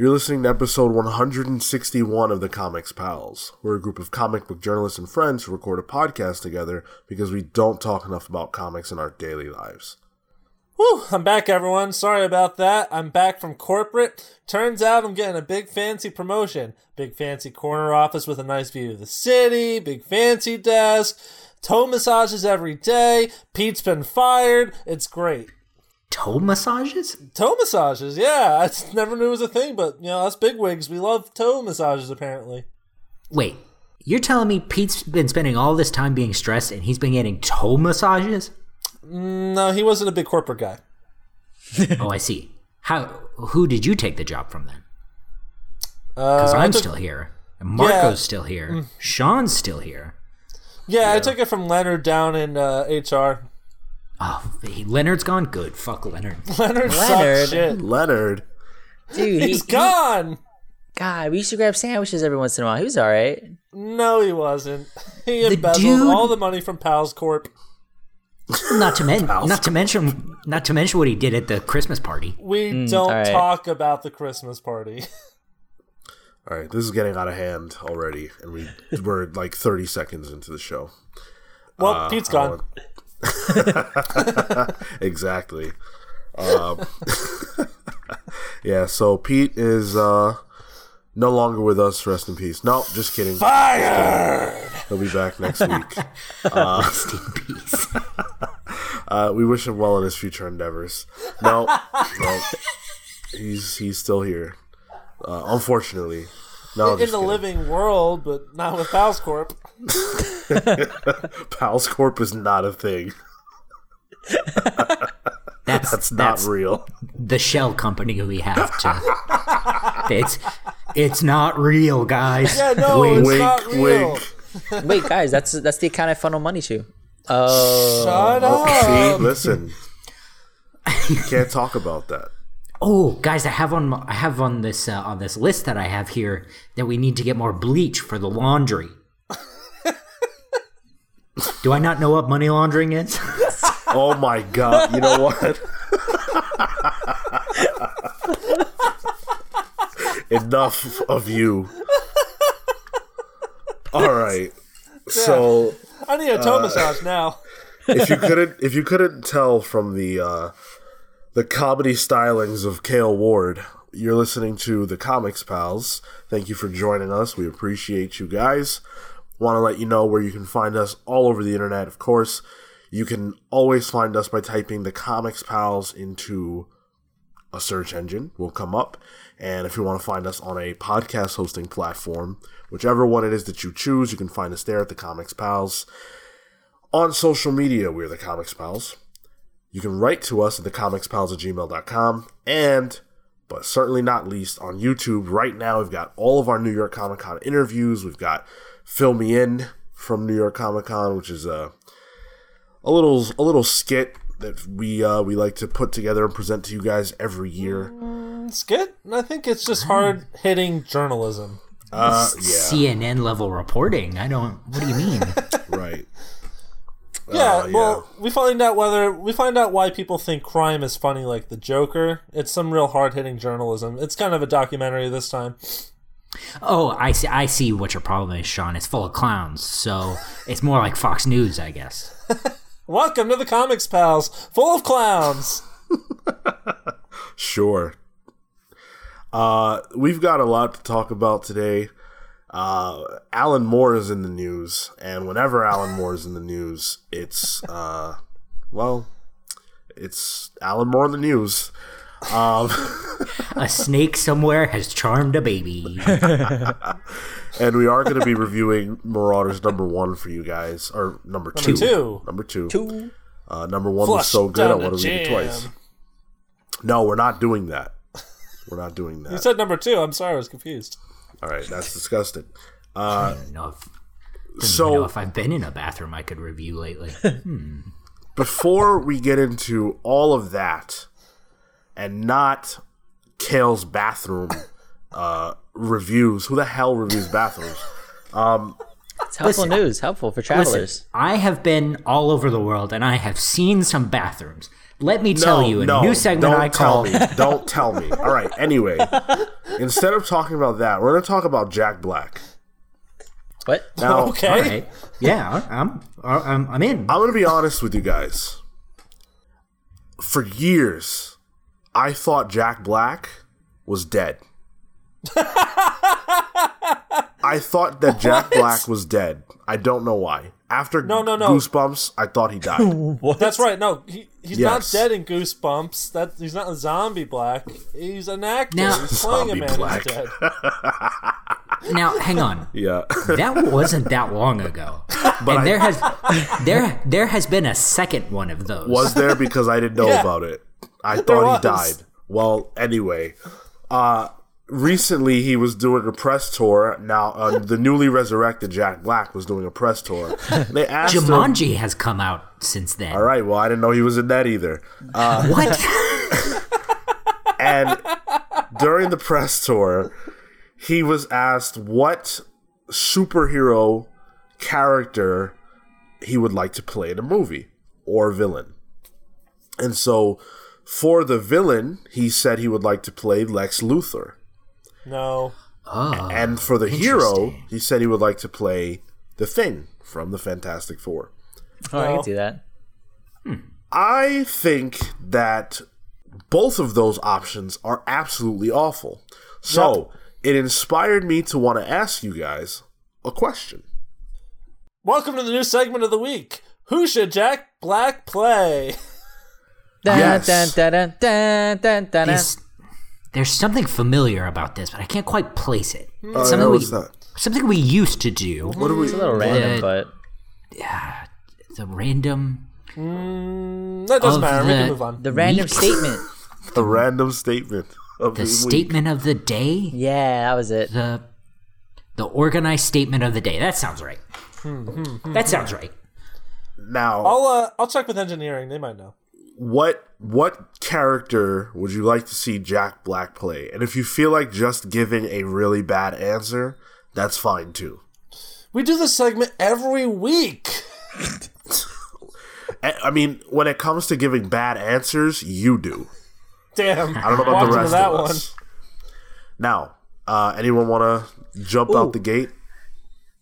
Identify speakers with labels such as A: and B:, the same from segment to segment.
A: You're listening to episode 161 of the Comics Pals. We're a group of comic book journalists and friends who record a podcast together because we don't talk enough about comics in our daily lives.
B: Whew, I'm back, everyone. Sorry about that. I'm back from corporate. Turns out I'm getting a big fancy promotion. Big fancy corner office with a nice view of the city, big fancy desk, toe massages every day. Pete's been fired. It's great.
C: Toe massages?
B: Toe massages, yeah. I never knew it was a thing, but you know, us bigwigs, we love toe massages apparently.
C: Wait, you're telling me Pete's been spending all this time being stressed and he's been getting toe massages?
B: No, he wasn't a big corporate guy.
C: oh, I see. How? Who did you take the job from then?
B: Because
C: Uh, I'm
B: took,
C: still here. Marco's
B: Yeah.
C: still here. Sean's still here.
B: Yeah, I took it from Leonard down in uh, HR.
C: Oh, he, Leonard's gone. Good. Fuck Leonard.
B: Leonard,
D: Leonard.
B: sucks shit.
A: Leonard,
D: Dude, he,
B: He's
D: he-
B: gone.
D: God, we used to grab sandwiches every once in a while. He was all right.
B: No, he wasn't. He
C: The
B: embezzled
C: dude-
B: all the money from Pals Corp.
C: not to men- not to mention not to mention what he did at the Christmas party.
B: We don't
D: all right.
B: talk about the Christmas party.
A: all right, this is getting out of hand already, and we we're like 30 seconds into the show.
B: Well,
A: Uh,
B: Pete's
A: I
B: gone.
A: want- exactly. Um, yeah, so Pete is uh, no longer with us. Rest in peace. No, just kidding.
B: Fire!
A: He'll be back next week. Uh,
C: Rest in peace.
A: uh, we wish him well in his future endeavors. No, no, he's he's still here. Uh, unfortunately, no.
B: In
A: just
B: the
A: kidding.
B: living world, but not with Pals Corp.
A: Pals Corp is not a thing.
C: That's
A: That's not real.
C: the shell company we have to. it's it's not real, guys.
B: Yeah, no,
C: Wink.
B: it's
A: Wink,
B: not real.
A: wink.
D: Wait, guys, that's that's the account I funnel money to. Oh,
B: Shut oh,
A: See,
B: up.
A: listen. You can't talk about that.
C: Oh, guys, I have on I have on this uh, on this list that I have here that we need to get more bleach for the laundry. Do I not know what money laundering is?
A: Oh my god! You know what? Enough of you. All right. So
B: I need a toe massage now.
A: if you couldn't if you couldn't tell from the uh, the comedy stylings of Kale Ward, you're listening to the Comics Pals. Thank you for joining us. We appreciate you guys. Want to let you know where you can find us all over the internet. Of course, you can always find us by typing the Comics Pals into a search engine will come up. And if you want to find us on a podcast hosting platform, whichever one it is that you choose, you can find us there at the Comics Pals. On social media, we're the Comics Pals. You can write to us at thecomicspals at gmail.com. And, but certainly not least, on YouTube. Right now, we've got all of our New York Comic Con interviews. We've got Fill Me In from New York Comic Con, which is a, a little a little skit that we uh, we like to put together and present to you guys every year.
B: Skit? I think it's just hard hitting journalism.
A: Uh, yeah,
C: CNN level reporting. I don't. What do you mean?
A: right.
B: Yeah,
A: Uh,
B: well, we find out whether we find out why people think crime is funny, like the Joker. It's some real hard hitting journalism. It's kind of a documentary this time.
C: oh, I see. I see what your problem is, Sean. It's full of clowns, so it's more like Fox News, I guess.
B: Welcome to the Comics Pals, full of clowns.
A: Sure. Uh, we've got a lot to talk about today. Uh, Alan Moore is in the news, and whenever Alan Moore is in the news, it's uh, well, it's Alan Moore in the news. Um,
C: A snake somewhere has charmed a baby.
A: and we are going to be reviewing Marauders number one for you guys, or number two.
B: Two.
A: Number two.
D: two.
A: Uh, number one was so good, I want to read it twice. No, we're not doing that. We're not doing that.
B: You said number two. I'm sorry, I was confused.
A: All right, that's disgusting. Uh,
C: I don't know if, don't
A: so
C: know if I've been in a bathroom I could review lately.
A: before we get into all of that and not Kale's bathroom uh, reviews, who the hell reviews bathrooms?
D: It's helpful
C: Listen.
D: news, helpful for
C: Listen,
D: travelers.
C: I have been all over the world and I have seen some bathrooms Let me tell you, a new segment
A: don't
C: I call
A: tell me. Don't tell me. All right. Anyway, instead of talking about that, we're going to talk about Jack Black.
D: What?
A: Now,
B: Okay.
C: All right. Yeah, I'm, I'm, I'm in.
A: I'm going to be honest with you guys. For years, I thought Jack Black was dead. I thought that Jack Black was dead. I don't know why. After
B: No, no, no.
A: Goosebumps, I thought he died.
B: That's right. No, he, he's
A: Yes.
B: not dead in Goosebumps. That he's not a zombie black. He's an actor.
C: Now-
B: he's playing a man
A: Black.
B: who's dead.
C: Now, hang on.
A: yeah.
C: That wasn't that long ago, and there has there there has been a second one of those.
A: was there because I didn't know
B: Yeah.
A: about it. I thought he died. Well, anyway, uh recently he was doing a press tour. Now, uh, the newly resurrected Jack Black was doing a press tour. They asked him.
C: Jumanji has come out since then.
A: All right, well, I didn't know he was in that either. Uh,
C: What?
A: and during the press tour, he was asked what superhero character he would like to play in a movie or villain. And so for the villain, he said he would like to play Lex Luthor.
B: No.
C: oh,
A: And for the hero, he said he would like to play the Thing from the Fantastic Four.
D: Oh, I can see that.
A: I think that both of those options are absolutely awful. So it inspired me to want to ask you guys a question.
B: Welcome to the new segment of the week. Who should Jack Black play?
D: Dun,
A: Yes.
D: dun, dun,
C: There's, there's something familiar about this, but I can't quite place it.
A: Uh,
C: something, we,
A: what's that?
C: something we used to do.
A: What do we?
D: It's a little random, but yeah,
C: The random.
B: Mm, that doesn't
C: Of
B: matter. We can move on.
D: the random
C: Weak.
D: statement.
A: A random statement of
C: The
A: the, week.
C: statement of the day.
D: Yeah, that was it.
C: The the organized statement of the day. That sounds right. that sounds right.
A: Now,
B: I'll uh, I'll check with engineering. They might know.
A: What what character would you like to see Jack Black play? And if you feel like just giving a really bad answer, that's fine too.
B: We do this segment every week.
A: I I mean, when it comes to giving bad answers, you do.
B: Damn.
A: I don't know about the
B: into
A: rest
B: that
A: of us. Now, uh, anyone want to jump out the gate?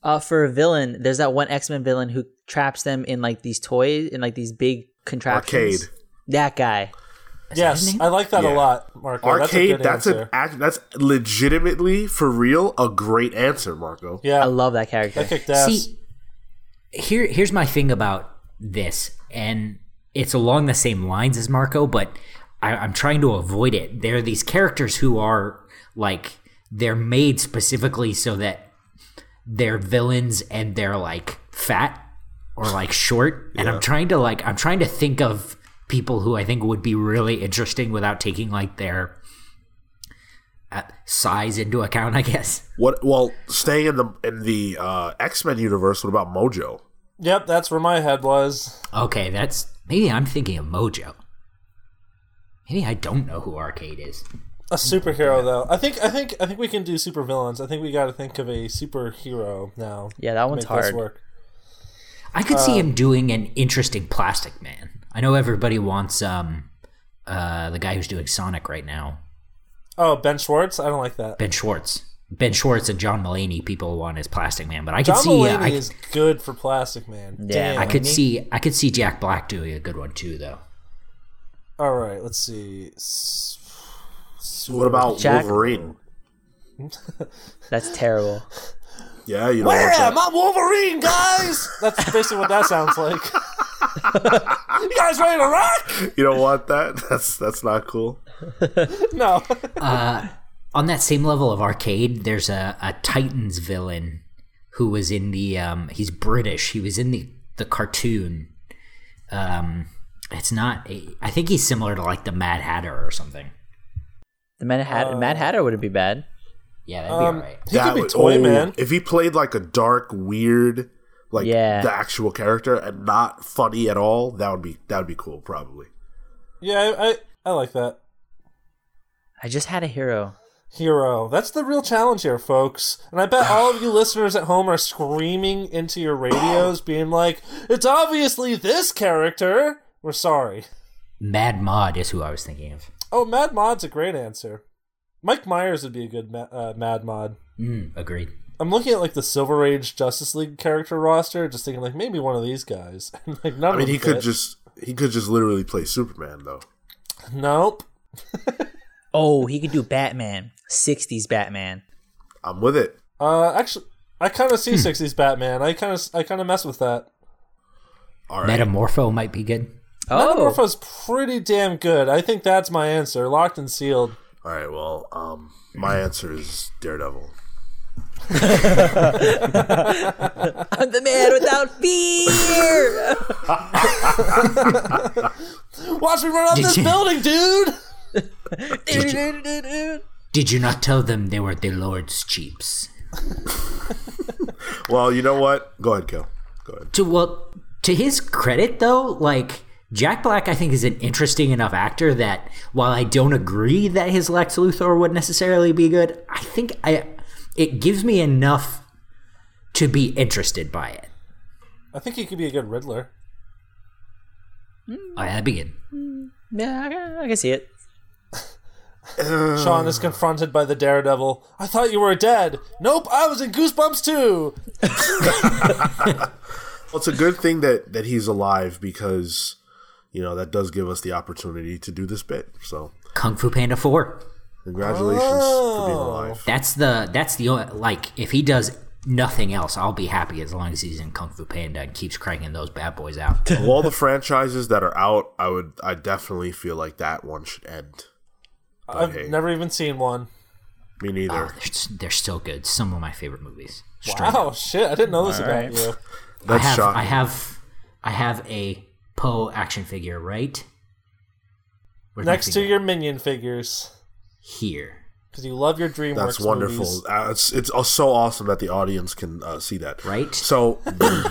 D: Uh, for a villain, there's that one X Men villain who traps them in like these toys, in like these big contraptions.
A: Arcade.
D: That guy.
B: Yes,
C: name?
B: I like that
A: Yeah.
B: a lot, Marco.
A: Arcade.
B: That's a
A: That's,
B: good
A: an
B: answer.
A: that's legitimately for real a great answer, Marco.
B: yeah,
D: I love that character.
B: that kicked ass.
C: See, here here's my thing about this, and it's along the same lines as Marco, but I, I'm trying to avoid it. There are these characters who are like they're made specifically so that they're villains and they're like fat or like short, and I'm trying to like I'm trying to think of people who I think would be really interesting without taking like their uh, size into account. I guess.
A: What? Well, staying in the in the uh, X Men universe. What about Mojo?
B: Yep, that's where my head was.
C: Okay, that's maybe I'm thinking of Mojo. Maybe I don't know who Arcade is.
B: A superhero, though. I think, I think, I think we can do supervillains. I think we got to think of a superhero now.
D: Yeah, that one's
B: make this
D: hard.
B: work.
C: I could see him doing an interesting Plastic Man. I know everybody wants um uh the guy who's doing Sonic right now,
B: Oh, Ben Schwartz. I don't like that.
C: Ben Schwartz. Ben Schwartz and John Mulaney people want as Plastic Man, but I could
B: John
C: see
B: Mulaney
C: uh, I,
B: is good for Plastic Man.
D: Yeah,
B: Damn.
C: I could
D: Mulaney?
C: see I could see Jack Black doing a good one too though.
B: All right, let's see. S-
A: What about
D: Jack-
A: Wolverine?
D: That's terrible.
A: Yeah, you don't
B: Where
A: want
B: am. I, Wolverine, guys? That's basically what that sounds like. you guys ready to rock?
A: You don't want that. That's that's not cool.
B: No.
C: on that same level of arcade, there's a, a Titans villain who was in the um he's British. He was in the the cartoon. Um it's not I think he's similar to like the Mad Hatter or something.
D: The Mad, Hat- Mad Hatter wouldn't be bad.
C: Yeah, that'd be
B: Um,
C: alright.
B: he could be
A: would-
B: Toy
A: oh,
B: Man.
A: If he played like a dark, weird, like
D: Yeah.
A: the actual character, and not funny at all, that would be that would be cool. Probably.
B: Yeah, I, I, I like that.
D: I just had a hero.
B: Hero. That's the real challenge here, folks. And I bet all of you listeners at home are screaming into your radios, being like, it's obviously this character. We're sorry.
C: Mad Mod is who I was thinking of.
B: Oh, Mad Mod's a great answer. Mike Myers would be a good ma- uh, Mad Mod.
C: Mm, agreed.
B: I'm looking at like the Silver Age Justice League character roster, just thinking like maybe one of these guys. like none
A: I mean,
B: them
A: he could just he could just literally play Superman though.
B: nope.
D: Oh, he could do Batman. 60s Batman.
A: I'm with it.
B: Uh, actually, I kind of see
A: Hmm.
B: '60s Batman. I kind of I kind of mess with that.
A: All right.
C: Metamorpho might be good.
D: Oh,
B: Metamorpho's pretty damn good. I think that's my answer, locked and sealed.
A: All right. Well, um, my answer is Daredevil.
D: I'm the man without fear.
B: Watch me run up
C: Did
B: this
C: you-
B: building, dude.
C: Did you not tell them they were the Lord's cheaps?
A: Well, you know what? Go ahead, Kill. Go ahead.
C: To well, to his credit though, like Jack Black, I think is an interesting enough actor that while I don't agree that his Lex Luthor would necessarily be good, I think I it gives me enough to be interested by it.
B: I think he could be a good Riddler.
C: Oh, that'd be
D: yeah, I can, I can see it.
B: Sean is confronted by the Daredevil. I thought you were dead. Nope, I was in Goosebumps too.
A: Well, it's a good thing that that he's alive because you know that does give us the opportunity to do this bit. So,
C: Kung Fu Panda Four.
A: congratulations for being
B: Oh.
A: alive.
C: That's the that's the only like if he does nothing else, I'll be happy as long as he's in Kung Fu Panda and keeps cranking those bad boys out.
A: of all the franchises that are out, I would I definitely feel like that one should end.
B: I've
A: hey.
B: never even seen one.
A: Me neither.
C: Oh, they're, they're so good. Some of my favorite movies. Straight
B: Wow,
C: up.
B: shit! I didn't know this about
D: Alright.
B: you.
C: I have
A: shocking.
C: I have I have a Po action figure right Where's my
B: Next to your Minion figures,
C: here.
B: because you love your DreamWorks
A: That's wonderful. Uh, it's it's uh, so awesome that the audience can uh, see that.
C: Right?
A: So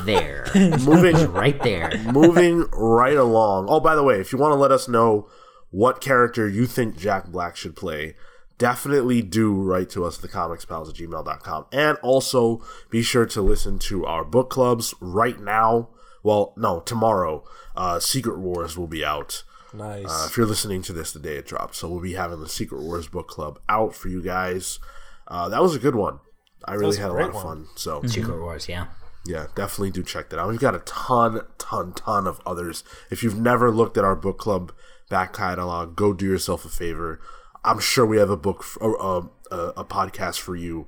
C: There.
A: moving
C: right there.
A: moving right along. Oh, by the way, if you want to let us know what character you think Jack Black should play, definitely do write to us at thecomicspals at gmail.com. And also be sure to listen to our book clubs right now. Well, no, tomorrow. Uh, Secret Wars will be out.
B: Nice.
A: Uh, if you're listening to this the day it drops. So we'll be having the Secret Wars book club out for you guys. Uh, that was a good one. I really
B: was a
A: had a
B: great
A: lot of
B: one.
A: fun. So
C: Secret Wars, yeah.
A: yeah, definitely do check that out. We've got a ton, ton, ton of others. If you've never looked at our book club back catalog, go do yourself a favor. I'm sure we have a book, f- uh, uh, a podcast for you,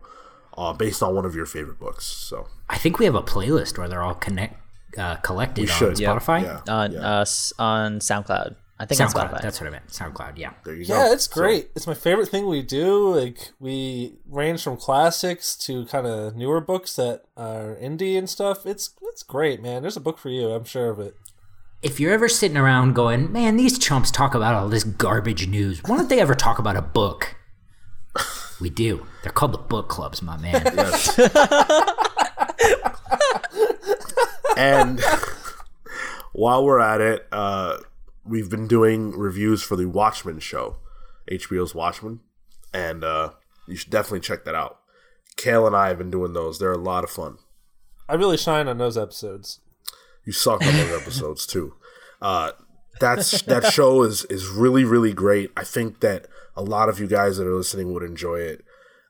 A: uh, based on one of your favorite books. So
C: I think we have a playlist where they're all connect uh, collected on
A: should. Yeah,
C: Spotify.
A: yeah,
D: On
A: yeah.
D: uh, on SoundCloud. I think on
C: SoundCloud.
D: Spotify.
C: That's what I meant. SoundCloud, yeah.
A: there you go.
B: yeah, it's
A: So,
B: great. it's my favorite thing we do. Like we range from classics to kind of newer books that are indie and stuff. It's it's great, man. There's a book for you. I'm sure of it.
C: If you're ever sitting around going, man, these chumps talk about all this garbage news, why don't they ever talk about a book? We do. They're called the book clubs, my man.
A: and while we're at it, uh, we've been doing reviews for the Watchmen show, HBO's Watchmen, and uh, you should definitely check that out. Kale and I have been doing those; they're a lot of fun.
B: I really shine on those episodes.
A: You suck on those episodes too. Uh, that's that show is is really really great. I think that a lot of you guys that are listening would enjoy it.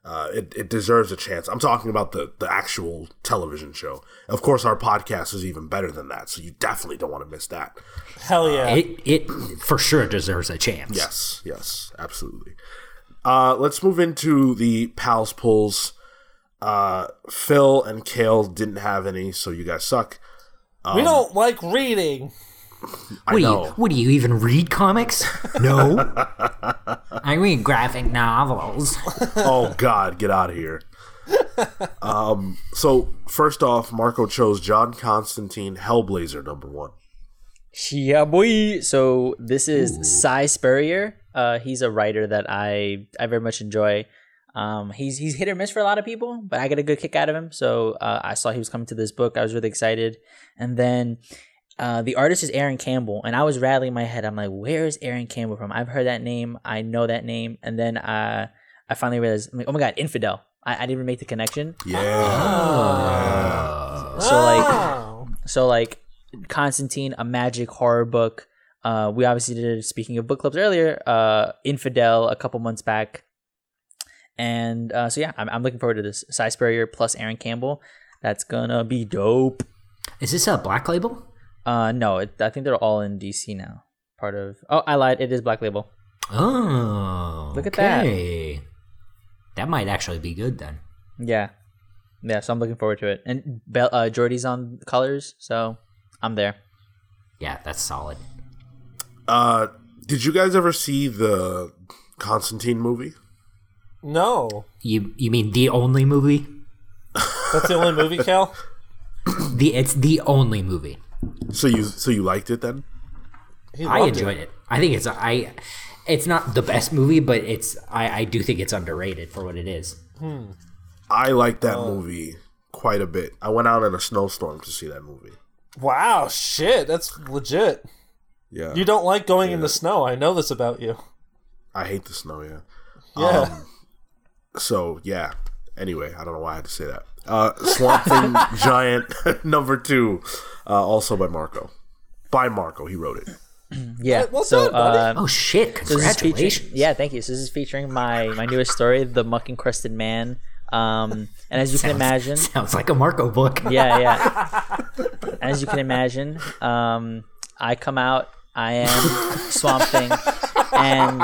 A: Uh, it, it deserves a chance. I'm talking about the, the actual television show. Of course, our podcast is even better than that, so you definitely don't want to miss that.
B: Hell yeah.
C: it, it for sure deserves a chance.
A: Yes, yes, absolutely. Uh, let's move into the pals pulls. Uh, Phil and Kale didn't have any, so you guys suck.
B: we don't like reading.
A: I
C: What do, you, what do you even read comics? No. I read graphic novels.
A: oh God, get out of here. Um, so first off, Marco chose John Constantine, Hellblazer number one.
D: Yeah, boy. So this is Si Spurrier. Uh, he's a writer that I I very much enjoy. Um, he's he's hit or miss for a lot of people, but I get a good kick out of him. So uh, I saw he was coming to this book. I was really excited, and then uh, the artist is Aaron Campbell, and I was rattling my head. I'm like, where is Aaron Campbell from? I've heard that name. I know that name, and then uh, I finally realized, I'm like, oh my god, Infidel. I, I didn't even make the connection.
A: Yeah,
D: So like so like Constantine, a magic horror book. Uh, we obviously did speaking of book clubs earlier. Uh, Infidel a couple months back, and uh, so yeah, I'm, I'm looking forward to this. Si Spurrier plus Aaron Campbell. That's gonna be dope.
C: Is this a black label?
D: Uh, no, it, I think they're all in DC now. Part of oh, I lied. It is Black Label.
C: Oh,
D: Look at that.
C: okay. That might actually be good then.
D: Yeah, yeah. So I'm looking forward to it. And Bel- uh, Jordie's on colors, so I'm there.
C: Yeah, that's solid.
A: Uh, did you guys ever see the Constantine movie?
B: No,
C: You you mean the only movie?
B: that's the only movie, Cal.
C: The it's the only movie.
A: So you so you liked it then?
C: I enjoyed it. I think it's I. It's not the best movie, but it's I, I do think it's underrated for what it is.
A: I like that movie quite a bit. I went out in a snowstorm to see that movie.
B: Wow, shit, that's legit.
A: Yeah,
B: You don't like going in the snow. I know this about you.
A: I hate the snow. Yeah.
B: Yeah.
A: Um, so yeah. Anyway, I don't know why I had to say that. Uh, Swamp Thing Giant number two, uh, also by Marco. By Marco, he wrote it.
D: Yeah.
B: Well
D: so
B: done,
D: uh,
C: Oh shit!
D: so this is featuring,
C: Congratulations.
D: yeah, thank you. So this is featuring my my newest story, the muck encrusted man. Um, and as you can
C: Sounds-
D: imagine,
C: sounds like a Marco book.
D: yeah, yeah. As you can imagine, um, I come out. I am Swamp Thing, and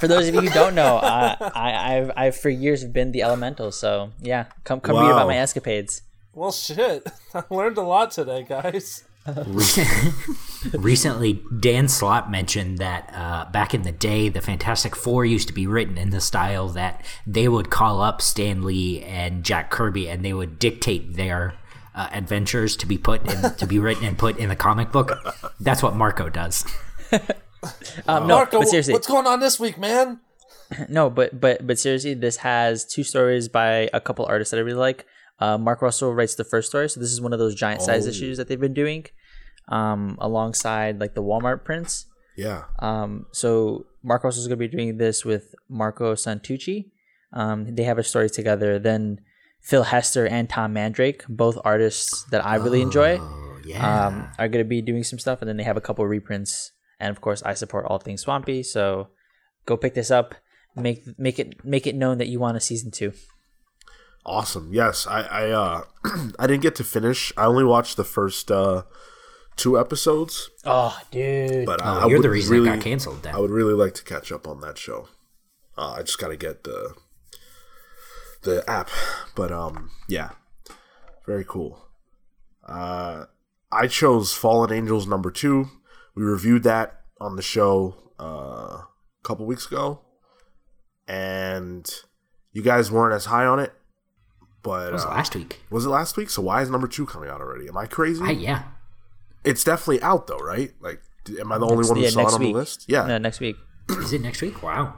D: for those of you who don't know, I, I, I've, I've for years have been the Elemental. So yeah, come come read about my escapades.
B: Well, shit. I learned a lot today, guys.
C: Recently, Dan Slott mentioned that uh, back in the day, the Fantastic Four used to be written in the style that they would call up Stan Lee and Jack Kirby, and they would dictate their uh, adventures to be put in, to be written and put in the comic book. That's what Marco does.
D: Um, no,
B: Marco,
D: but seriously,
B: what's going on this week, man?
D: No, but but but seriously, this has two stories by a couple artists that I really like. Uh, Mark Russell writes the first story, so this is one of those giant size issues that they've been doing, um, alongside like the Walmart prints.
A: Yeah.
D: Um, so Mark Russell is going to be doing this with Marco Santucci. Um, they have a story together. Then Phil Hester and Tom Mandrake, both artists that I really enjoy,
C: Oh, yeah.
D: um, are going to be doing some stuff. And then they have a couple reprints. And of course, I support all things Swampy, so go pick this up. Make make it make it known that you want a season two.
A: Awesome. Yes, I I uh I didn't get to finish. I only watched the first uh two episodes,
D: Oh, dude!
A: but
C: oh,
A: I, I
C: you're
A: would
C: the reason
A: really,
C: it got canceled. Then
A: I would really like to catch up on that show. Uh, I just got to get the the app, but um, yeah, very cool. Uh, I chose Fallen Angels number two. We reviewed that on the show uh, a couple weeks ago, and you guys weren't as high on it. But
C: it was
A: uh,
C: last week.
A: was it last week? So why is number two coming out already? Am I crazy?
C: I, yeah.
A: it's definitely out though, right? Like, am I the only one who
D: yeah,
A: saw it
D: next
A: on
D: week.
A: the list? Yeah,
D: No, next week.
C: Is it next week? Wow.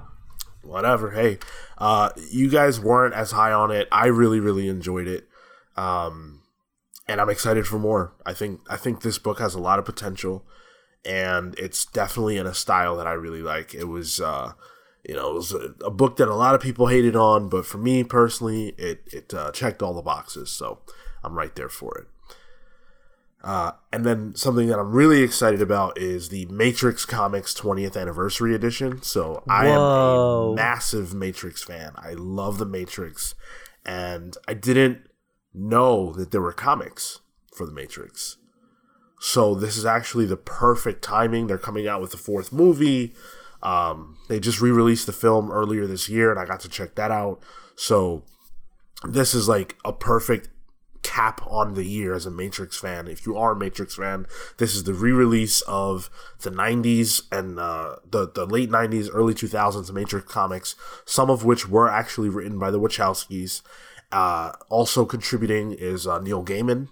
A: whatever. Hey, uh, you guys weren't as high on it. I really, really enjoyed it, um, and I'm excited for more. I think I think this book has a lot of potential, and it's definitely in a style that I really like. It was, uh, you know, it was a, a book that a lot of people hated on, but for me personally, it it uh, checked all the boxes. So I'm right there for it. Uh, and then something that I'm really excited about is the Matrix Comics 20th Anniversary Edition. So I am a massive Matrix fan. I love the Matrix, and I didn't know that there were comics for the Matrix. So this is actually the perfect timing. They're coming out with the fourth movie. Um, they just re-released the film earlier this year, and I got to check that out. So this is like a perfect cap on the year as a Matrix fan. If you are a Matrix fan, this is the re-release of the 90s and uh, the the late 90s, early 2000s Matrix comics, some of which were actually written by the Wachowskis. Uh, also contributing is uh, Neil Gaiman.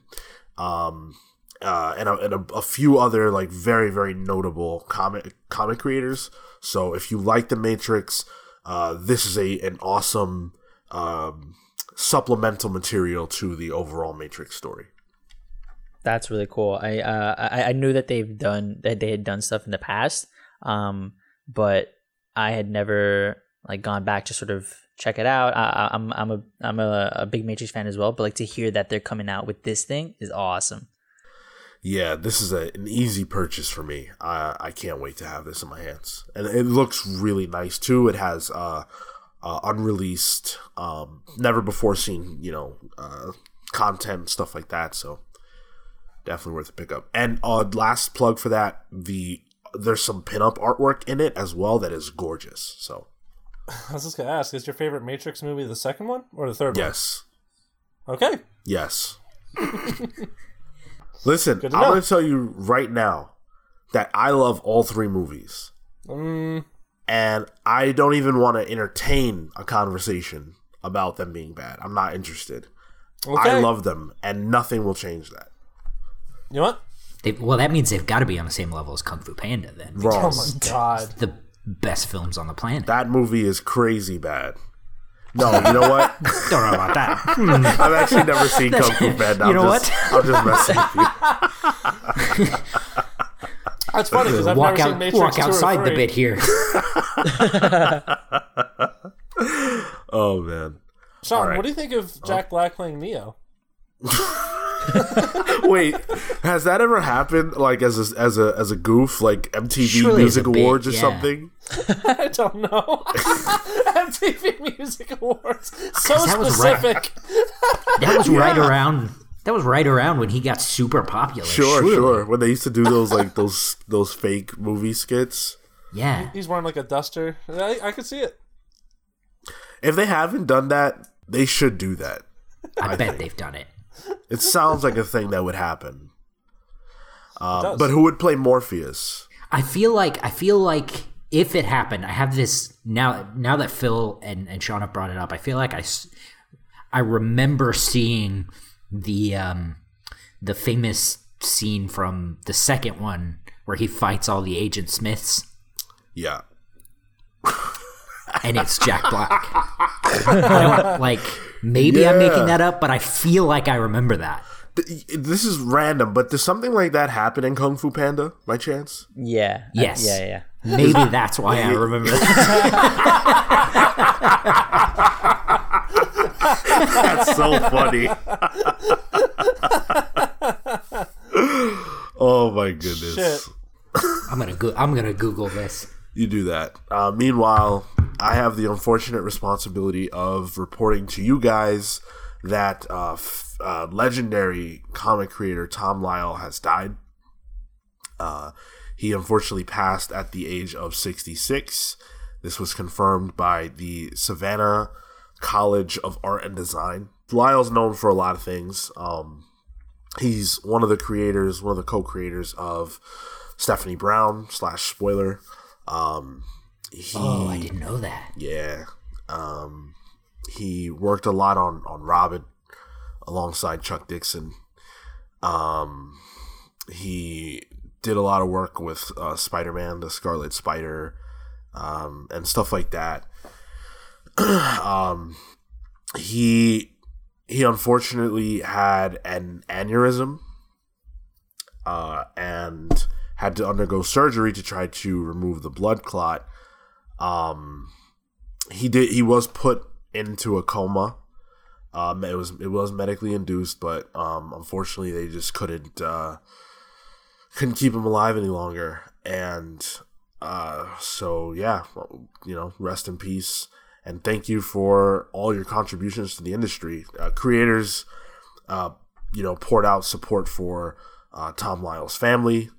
A: Um, uh, and, a, and a, a few other like very very notable comic comic creators. So if you like the Matrix, uh, this is a an awesome um, supplemental material to the overall Matrix story.
D: That's really cool. I uh I, I knew that they've done that they had done stuff in the past, um, but I had never like gone back to sort of check it out. I, I- I'm I'm a I'm a, a big Matrix fan as well, but like to hear that they're coming out with this thing is awesome.
A: Yeah, this is a, an easy purchase for me. I I can't wait to have this in my hands, and it looks really nice too. It has uh, uh unreleased, um, never before seen, you know, uh, content stuff like that. So definitely worth a pickup. And uh, last plug for that, the there's some pinup artwork in it as well that is gorgeous. So
B: I was just gonna ask: Is your favorite Matrix movie the second one or the third
A: yes,
B: one? Yes. Okay.
A: yes. Listen, I'm going to tell you right now that I love all three movies.
B: Mm,
A: and I don't even want to entertain a conversation about them being bad. I'm not interested.
B: okay.
A: I love them, and nothing will change that.
B: You know what?
C: They, well, that means they've got to be on the same level as Kung Fu Panda. Then
A: Wrong.
B: Oh my god.
C: the best films on the planet.
A: that movie is crazy bad. No, you know what?
C: Don't know about that.
A: I've actually never seen Kung Fu Panda. I'm
C: You know
A: just, I'm just messing with you.
B: That's funny because I've
C: walk
B: never seen
C: out,
B: Matrix
C: walk outside the bit here.
A: Oh man.
B: Sean,
A: right.
B: what do you think of Jack Black playing Neo?
A: Wait, has that ever happened? Like as a as a as a goof, like MTV
C: Surely
A: Music
C: a bit,
A: Awards or
C: yeah.
A: something?
B: I don't know. MTV Music Awards. so
C: that was right-
B: specific.
C: That was right around. That was right around when he got super popular.
A: Sure,
C: surely.
A: sure. When they used to do those like those those fake movie skits.
C: Yeah,
B: He's wearing like a duster. I, I could see it.
A: If they haven't done that, they should do that.
C: I, bet they've done it.
A: It sounds like a thing that would happen. Um, but who would play Morpheus?
C: I feel like I feel like if it happened, I have this now. Now that Phil and and Sean have brought it up, I feel like I, I remember seeing the um the famous scene from the second one where he fights all the Agent Smiths,
A: Yeah.
C: and it's Jack Black. Like maybe I'm making that up, but I feel like I remember that.
A: This is random, but does something like that happen in Kung Fu Panda by chance?
D: Yeah. I-
C: Yes.
D: yeah, yeah.
C: Maybe that's why I remember that.
A: That's so funny. oh my goodness.
B: Shit.
C: I'm gonna go- I'm gonna Google this.
A: You do that. Uh, meanwhile, I have the unfortunate responsibility of reporting to you guys that uh, f- uh, legendary comic creator Tom Lyle has died. Uh, he unfortunately passed at the age of 66. This was confirmed by the Savannah College of Art and Design. Lyle's known for a lot of things. Um, he's one of the creators, one of the co-creators of Stephanie Brown slash spoiler. Um, he,
C: Oh, I didn't know that.
A: yeah. Um, he worked a lot on on Robin alongside Chuck Dixon. Um, he did a lot of work with uh, Spider Man, the Scarlet Spider, um, and stuff like that. um, he he unfortunately had an aneurysm, uh, and had to undergo surgery to try to remove the blood clot. Um, he did. He was put into a coma. Um, it was it was medically induced, but um, unfortunately they just couldn't uh, couldn't keep him alive any longer. And uh, so yeah, you know, rest in peace, and thank you for all your contributions to the industry. Uh, creators, uh, you know, poured out support for uh, Tom Lyle's family.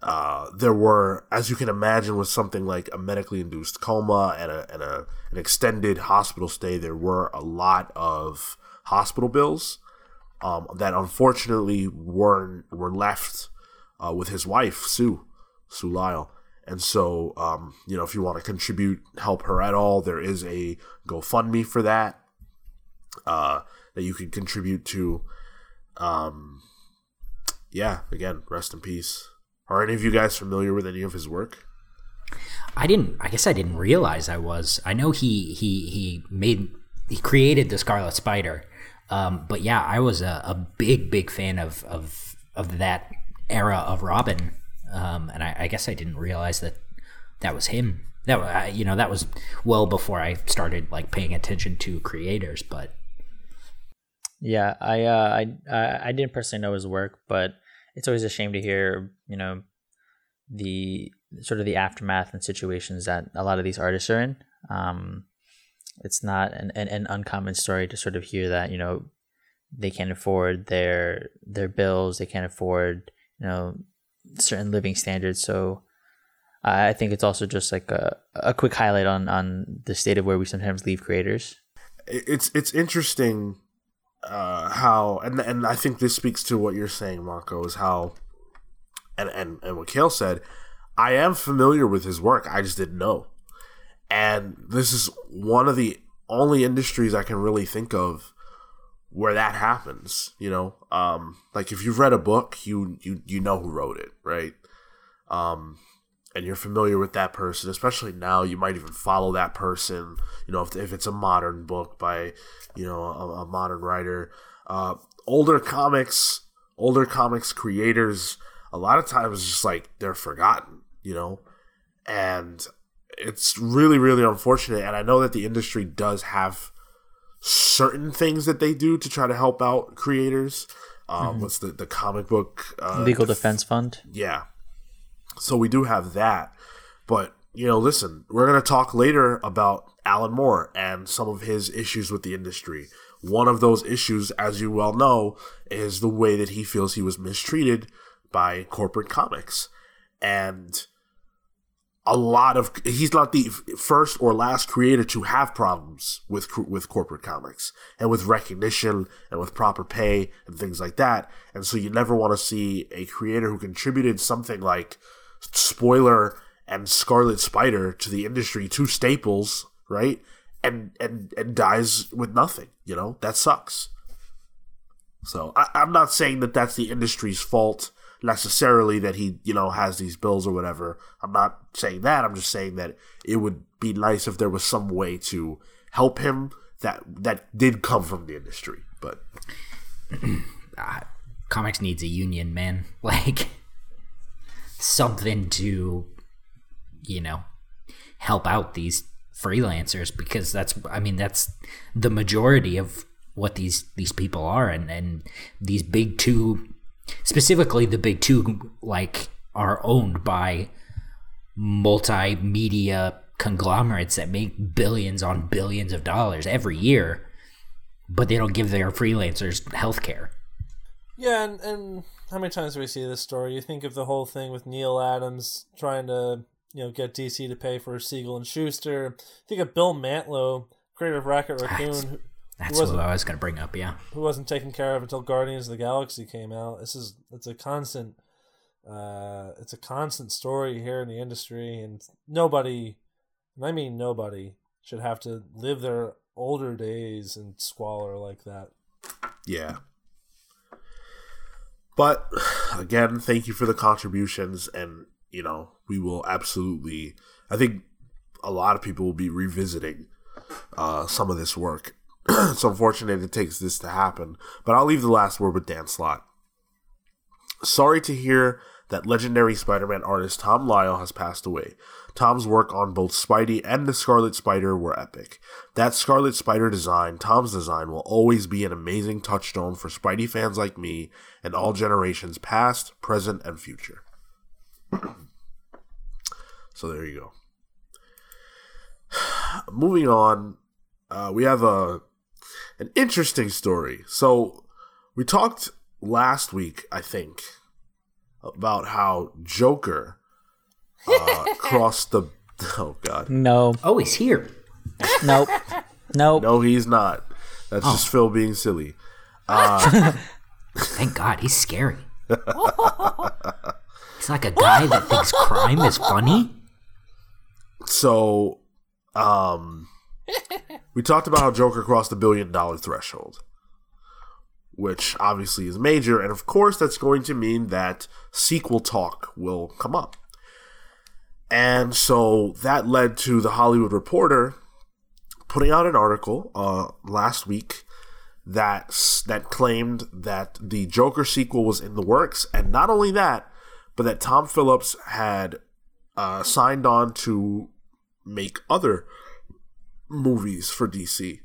A: Uh, there were, as you can imagine, with something like a medically induced coma and a and a an extended hospital stay, there were a lot of hospital bills um, that unfortunately were were left uh, with his wife Sue Sue Lyle. And so, um, you know, if you want to contribute, help her at all, there is a GoFundMe for that uh, that you can contribute to. Um, yeah, again, rest in peace. Are any of you guys familiar with any of his work?
C: I didn't. I guess I didn't realize I was. I know he he he made he created the Scarlet Spider, um, but yeah, I was a, a big big fan of of of that era of Robin, um, and I, I guess I didn't realize that that was him. That I- you know that was well before I started like paying attention to creators, but
D: Yeah, I uh, I I I didn't personally know his work, but it's always a shame to hear you know the sort of the aftermath and situations that a lot of these artists are in. Um, it's not an, an, an uncommon story to sort of hear that you know they can't afford their their bills, they can't afford you know certain living standards. So I think it's also just like a, a quick highlight on on the state of where we sometimes leave creators.
A: It's it's interesting uh, how and and I think this speaks to what you're saying, Marco, is how and and and what Kale said. I am familiar with his work. I just didn't know, and this is one of the only industries I can really think of where that happens. You know, um, like if you've read a book, you you you know who wrote it, right? Um, and you're familiar with that person, especially now, you might even follow that person. You know, if, if it's a modern book by, you know, a, a modern writer. Uh, older comics, older comics creators, a lot of times just like they're forgotten, you know, and it's really, really unfortunate. And I know that the industry does have certain things that they do to try to help out creators. Um, mm-hmm. What's the the comic book
D: uh, legal defense fund?
A: Yeah, so we do have that. But, you know, listen, we're going to talk later about Alan Moore and some of his issues with the industry. One of those issues, as you well know, is the way that he feels he was mistreated by corporate comics. And a lot of he's not the first or last creator to have problems with with corporate comics and with recognition and with proper pay and things like that. And so you never want to see a creator who contributed something like spoiler and Scarlet Spider to the industry, two staples, right? And and and dies with nothing. You know that sucks. So I, I'm not saying that that's the industry's fault necessarily that he you know has these bills or whatever. I'm not saying that. I'm just saying that it would be nice if there was some way to help him that that did come from the industry. But
C: uh, comics needs a union, man. Like something to you know help out these freelancers because that's I mean that's the majority of what these these people are. And and these big two specifically the big two like are owned by multimedia conglomerates that make billions on billions of dollars every year but they don't give their freelancers health care
B: yeah and, and how many times do we see this story? You think of the whole thing with Neal Adams trying to, you know, get DC to pay for Siegel and Shuster. Think of Bill Mantlo, creator of Rocket Raccoon.
C: That's, that's what I was going to bring up. Yeah,
B: who wasn't taken care of until Guardians of the Galaxy came out. This is it's a constant, uh, it's a constant story here in the industry, and nobody, and I mean nobody, should have to live their older days in squalor like that.
A: Yeah, but again, thank you for the contributions, and you know we will absolutely. I think a lot of people will be revisiting uh, some of this work. it's unfortunate it takes this to happen, but I'll leave the last word with Dan Slott. Sorry to hear that legendary Spider-Man artist Tom Lyle has passed away. Tom's work on both Spidey and the Scarlet Spider were epic. That Scarlet Spider design, Tom's design, will always be an amazing touchstone for Spidey fans like me and all generations past, present, and future. so there you go. Moving on, uh, we have a an interesting story. So we talked last week, I think, about how Joker uh, cross the. Oh God.
D: No.
C: Oh, he's here.
D: Nope. Nope.
A: No, he's not. That's oh. just Phil being silly. Uh,
C: Thank God, he's scary. he's like a guy that thinks crime is funny.
A: So, um, we talked about how Joker crossed the billion dollar threshold, which obviously is major, and of course, that's going to mean that sequel talk will come up. And so that led to the Hollywood Reporter putting out an article uh, last week that that claimed that the Joker sequel was in the works, and not only that, but that Tom Phillips had uh, signed on to make other movies for DC.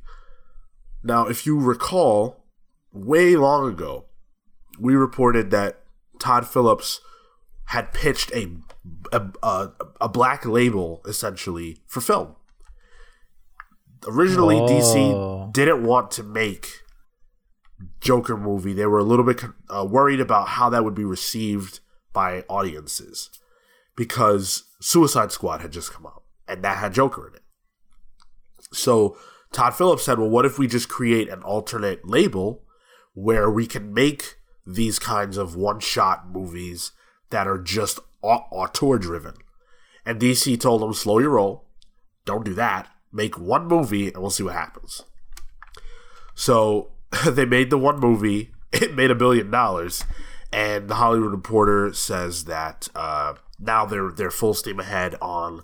A: Now, if you recall, way long ago, we reported that Todd Phillips had pitched a a, a, a black label essentially for film. Originally,
D: Oh.
A: DC didn't want to make Joker movie. They were a little bit uh, worried about how that would be received by audiences because Suicide Squad had just come out and that had Joker in it. So Todd Phillips said, "Well, what if we just create an alternate label where we can make these kinds of one-shot movies that are just au- auteur-driven?" And DC told him, "Slow your roll. Don't do that. Make one movie, and we'll see what happens." So they made the one movie. It made a billion dollars, and the Hollywood Reporter says that uh, now they're they're full steam ahead on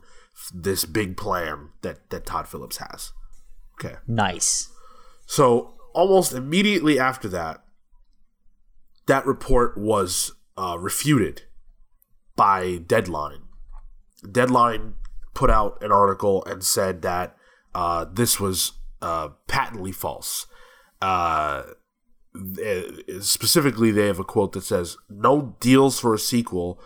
A: this big plan that that Todd Phillips has. Okay,
D: Nice.
A: so almost immediately after that, that report was uh, refuted by Deadline. Deadline put out an article and said that uh, this was uh, patently false. Uh, specifically, they have a quote that says, "No deals for a sequel,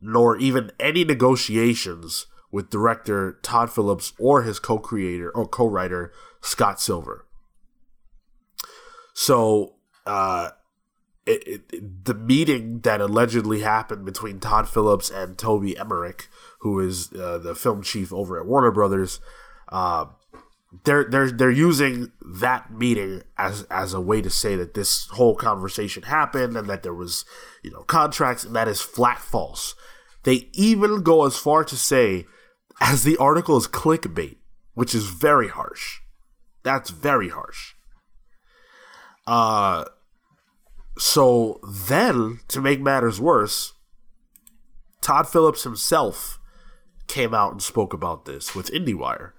A: nor even any negotiations with director Todd Phillips or his co-creator or co-writer Scott Silver." So, uh, it, it, the meeting that allegedly happened between Todd Phillips and Toby Emmerich, who is uh, the film chief over at Warner Brothers, uh, they're they're they're using that meeting as as a way to say that this whole conversation happened and that there was you know contracts and that is flat false. They even go as far to say, as the article is clickbait, which is very harsh. That's very harsh. Uh, so then, to make matters worse, Todd Phillips himself came out and spoke about this with IndieWire.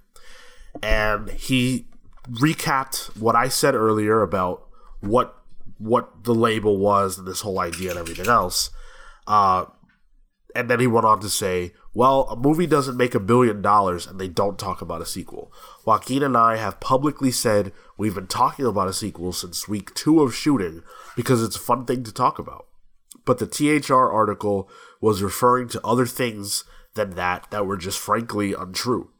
A: And he recapped what I said earlier about what what the label was and this whole idea and everything else. Uh, and then he went on to say, well, a movie doesn't make a billion dollars and they don't talk about a sequel. Joaquin and I have publicly said we've been talking about a sequel since week two of shooting because it's a fun thing to talk about. But the THR article was referring to other things than that that were just frankly untrue.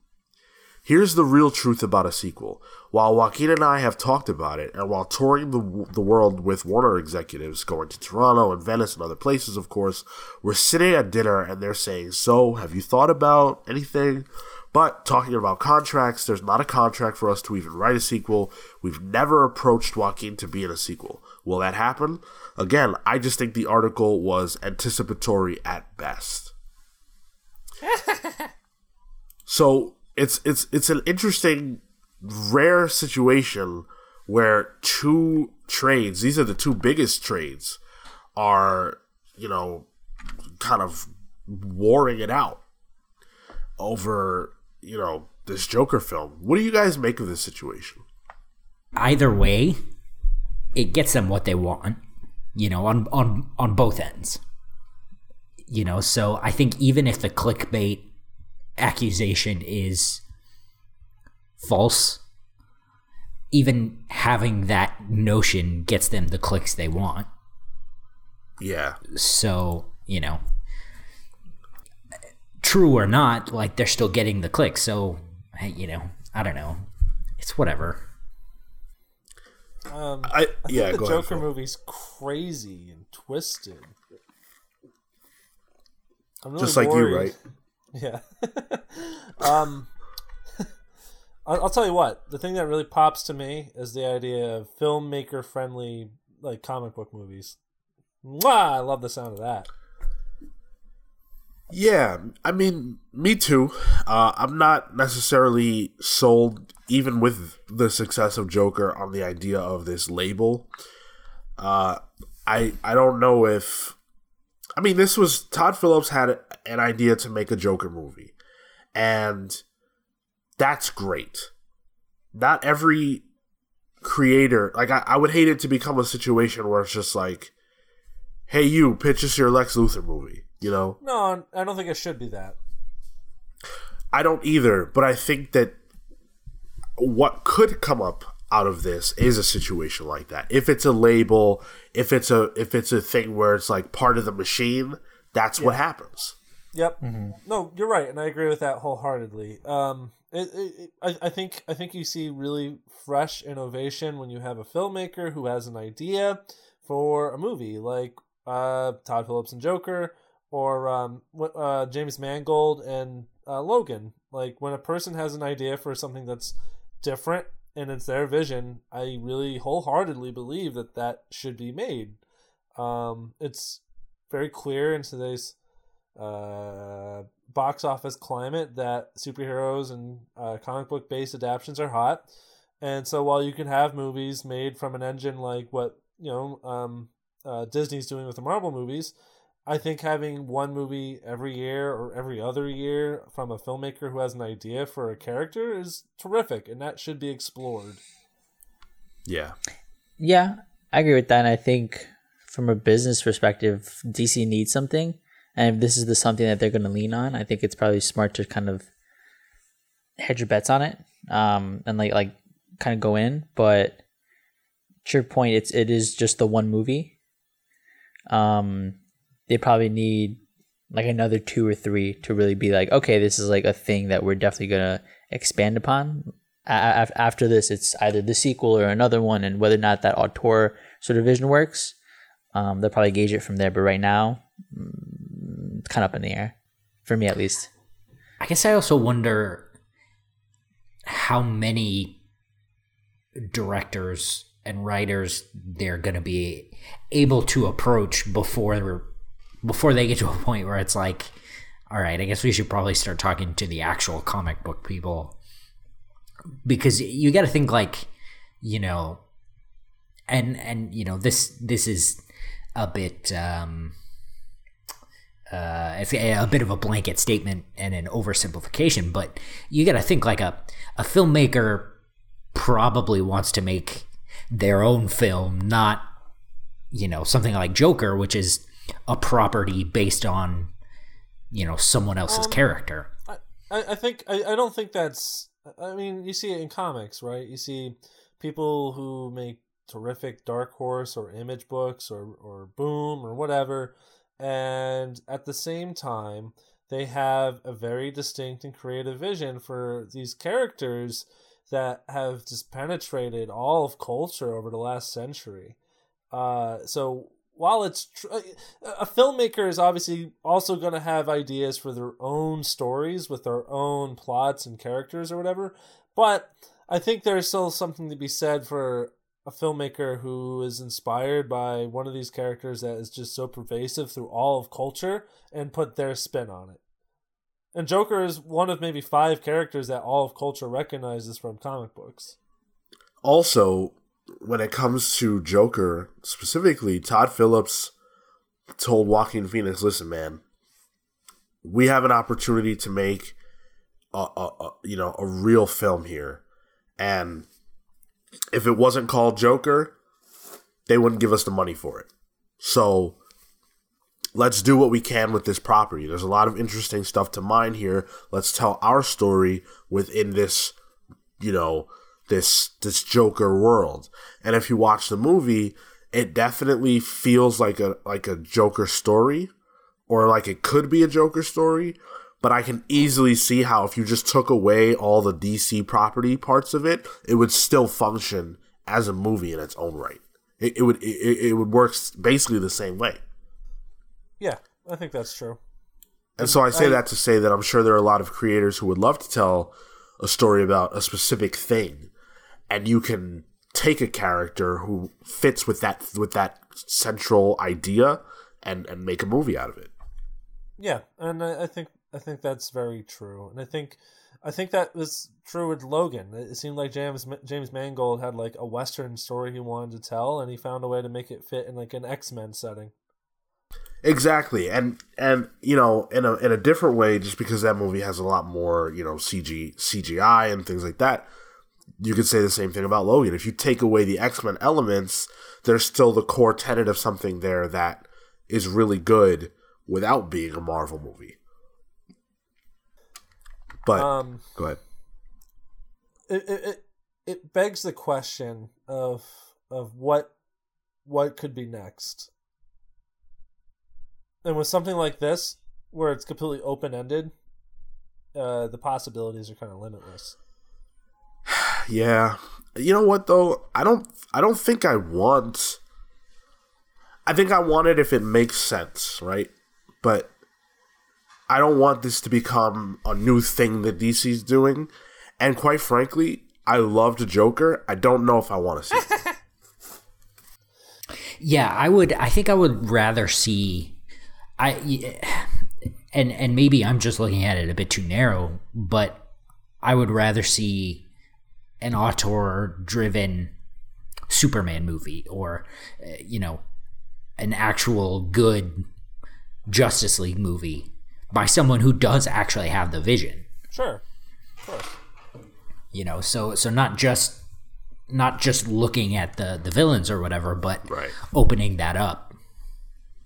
A: Here's the real truth about a sequel. While Joaquin and I have talked about it, and while touring the, the world with Warner executives, going to Toronto and Venice and other places, of course, we're sitting at dinner and they're saying, So, have you thought about anything? But talking about contracts, there's not a contract for us to even write a sequel. We've never approached Joaquin to be in a sequel. Will that happen? Again, I just think the article was anticipatory at best. So it's it's it's an interesting, rare situation where two trades, these are the two biggest trades, are you know, kind of warring it out over you know this Joker film. What do you guys make of this situation?
C: Either way, it gets them what they want. You know, on on on both ends. You know, so I think even if the clickbait accusation is false, even having that notion gets them the clicks they want.
A: Yeah,
C: So, you know, true or not, like they're still getting the clicks. So, you know, I don't know. It's whatever.
B: Um,
A: I yeah.
B: the
A: go ahead,
B: Joker
A: Phil.
B: movie's crazy and twisted. I'm really
A: Just like you, right?
B: Yeah. um, I'll, tell you what. The thing that really pops to me is the idea of filmmaker friendly, like comic book movies. Mwah! I love the sound of that.
A: Yeah, I mean, me too. Uh, I'm not necessarily sold, even with the success of Joker, on the idea of this label. Uh, I I don't know if. I mean, this was Todd Phillips had an idea to make a Joker movie, and that's great. Not every creator like I, I would hate it to become a situation where it's just like, hey, you pitch us your Lex Luthor movie, you know.
B: No, I don't think it should be that.
A: I don't either, but I think that what could come up out of this is a situation like that. If it's a label, if it's a if it's a thing where it's like part of the machine, that's what happens.
B: Yep. No, you're right, and I agree with that wholeheartedly. Um, it, it, I, I think I think you see really fresh innovation when you have a filmmaker who has an idea for a movie, like uh, Todd Phillips and Joker, or um, uh, James Mangold and uh, Logan. Like when a person has an idea for something that's different and it's their vision, I really wholeheartedly believe that that should be made. Um, it's very clear in today's uh, box office climate that superheroes and uh, comic book based adaptations are hot. And so while you can have movies made from an engine like what you know um, uh, Disney's doing with the Marvel movies, I think having one movie every year or every other year from a filmmaker who has an idea for a character is terrific, and that should be explored.
A: Yeah.
D: Yeah, I agree with that. And I think from a business perspective, DC needs something. And if this is the something that they're going to lean on, I think it's probably smart to kind of hedge your bets on it um, and like like kind of go in. But to your point, it's it is just the one movie. Um, they probably need like another two or three to really be like, okay, this is like a thing that we're definitely gonna expand upon. A- after this, it's either the sequel or another one, and whether or not that auteur sort of vision works, um, they'll probably gauge it from there. But right now, kind of up in the air, for me at least.
C: I guess I also wonder how many directors and writers they're going to be able to approach before before they get to a point where it's like all right i guess we should probably start talking to the actual comic book people because you got to think like you know and and you know this this is a bit um uh, it's a, a bit of a blanket statement and an oversimplification, but you got to think like a a filmmaker probably wants to make their own film, not you know something like Joker, which is a property based on you know someone else's
B: Um,
C: character.
B: I, I think I, I don't think that's I mean you see it in comics right you see people who make terrific dark horse or image books or or boom or whatever and at the same time they have a very distinct and creative vision for these characters that have just penetrated all of culture over the last century. Uh so while it's tr- a filmmaker is obviously also going to have ideas for their own stories with their own plots and characters or whatever but i think there's still something to be said for a filmmaker who is inspired by one of these characters that is just so pervasive through all of culture and put their spin on it. And joker is one of maybe five characters that all of culture recognizes from comic books.
A: Also, when it comes to Joker specifically, Todd Phillips told Joaquin Phoenix, "Listen, man, we have an opportunity to make a, a, a you know a real film here, and if it wasn't called Joker, they wouldn't give us the money for it. So." Let's do what we can with this property. There's a lot of interesting stuff to mine here. Let's tell our story within this, you know, this this Joker world. And if you watch the movie, it definitely feels like a like a Joker story or like it could be a Joker story, but I can easily see how if you just took away all the DC property parts of it, it would still function as a movie in its own right. It, it would it, it would work basically the same way.
B: yeah i think that's true
A: And so I say
B: I-
A: that to say that I'm sure there are a lot of creators who would love to tell a story about a specific thing, and you can take a character who fits with that with that central idea and and make a movie out of it.
B: Yeah, and I, I think I think that's very true, and I think I think that was true with Logan. It seemed like James James Mangold had like a Western story he wanted to tell, and he found a way to make it fit in like an X Men setting.
A: Exactly, and and you know in a in a different way, just because that movie has a lot more you know CG CGI and things like that. You could say the same thing about Logan. If you take away the X Men elements, there's still the core tenet of something there that is really good without being a Marvel movie. But
B: Um,
A: go ahead.
B: it, it, it, begs the question of of what what could be next. And with something like this, where it's completely open ended, uh, the possibilities are kind of limitless.
A: Yeah. You know what though? I don't I don't think I want I think I want it if it makes sense, right? But I don't want this to become a new thing that DC's doing. And quite frankly, I loved Joker. I don't know if I want to see it.
C: Yeah, I would. I think I would rather see. I and and maybe I'm just looking at it a bit too narrow, but I would rather see an auteur-driven Superman movie, or uh, you know, an actual good Justice League movie by someone who does actually have the vision.
B: Sure, of course.
C: You know, so so not just not just looking at the the villains or whatever, but
A: Right.
C: opening that up.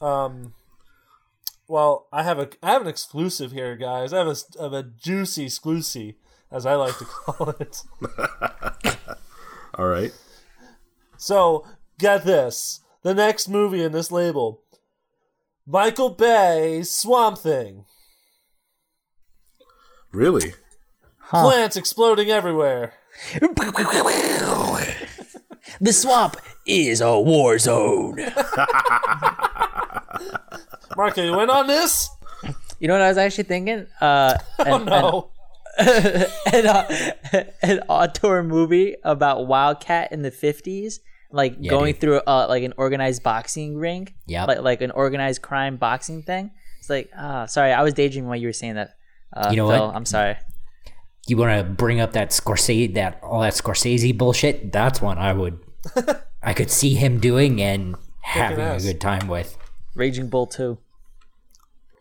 B: Um, well, I have a I have an exclusive here, guys. I have a I have a juicy exclusive, as I like to call it.
A: All right.
B: So get this: the next movie in this label, Michael Bay Swamp Thing.
A: Really?
B: Plants exploding everywhere.
D: The swamp is a war zone.
B: Marco, you went on this?
D: You know what I was actually thinking? Uh,
B: Oh
D: an,
B: no!
D: an, uh, an auteur movie about Wildcat in the fifties, like
C: Yeah,
D: going
C: dude.
D: through uh, like an organized boxing ring.
C: yeah,
D: like like an organized crime boxing thing. It's like, ah, sorry, I was daydreaming while you were saying that. Uh,
C: You know
D: Phil,
C: what?
D: I'm sorry.
C: You want to bring up that Scorsese, that all that Scorsese bullshit? That's one I would, I could see him doing and having a good time with.
D: Raging Bull two.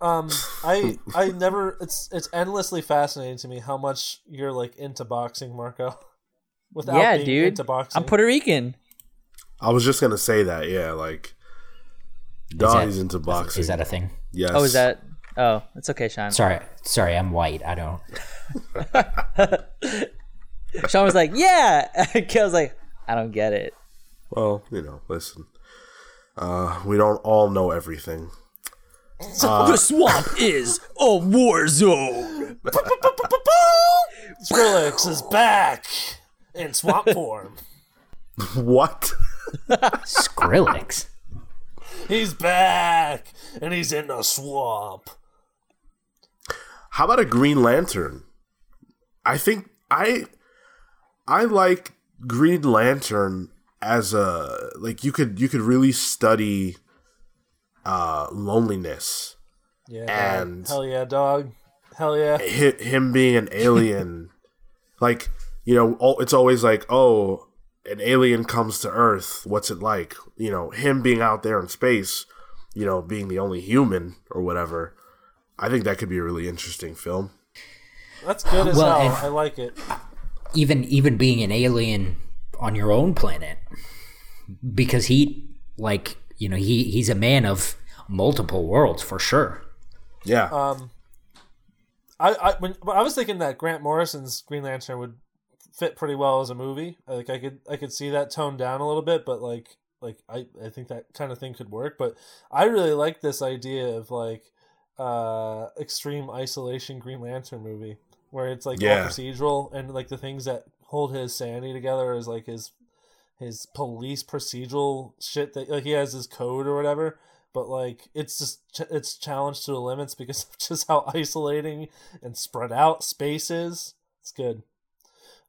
B: Um, I I never. It's it's endlessly fascinating to me how much you're like into boxing, Marco. Without
D: yeah,
B: being
D: dude.
B: into boxing,
D: I'm Puerto Rican.
A: I was just gonna say that. Yeah, like,
C: Is
A: he's into boxing.
C: Is that a thing?
A: yes?
D: Oh, is that? Oh, it's okay, Sean.
C: Sorry, sorry, I'm white. I don't.
D: Sean was like, "Yeah." Kale's was like, "I don't get it."
A: Well, you know, listen. Uh, we don't all know everything.
D: the swamp is a war zone.
B: Skrillex is back in swamp form.
A: What?
C: Skrillex.
B: He's back, and he's in the swamp.
A: How about a Green Lantern? I think I I like Green Lantern as a like you could you could really study uh loneliness
B: Yeah,
A: And-
B: hell yeah, dog. Hell yeah.
A: hi- him being an alien like you know it's always like oh an alien comes to earth what's it like you know him being out there in space you know being the only human or whatever i think that could be a really interesting film
B: That's good as
C: Well,
B: hell. I like it.
C: Even even being an alien on your own planet, because he like you know he he's a man of multiple worlds for sure.
A: yeah
B: Um, I I when I was thinking that Grant Morrison's Green Lantern would fit pretty well as a movie. Like I could I could see that toned down a little bit, but like like I I think that kind of thing could work. But I really like this idea of like uh extreme isolation Green Lantern movie where it's like
A: Yeah.
B: all procedural and like the things that hold his sanity together is like his his police procedural shit that like he has his code or whatever but like it's just ch- it's challenged to the limits because of just how isolating and spread out space is it's good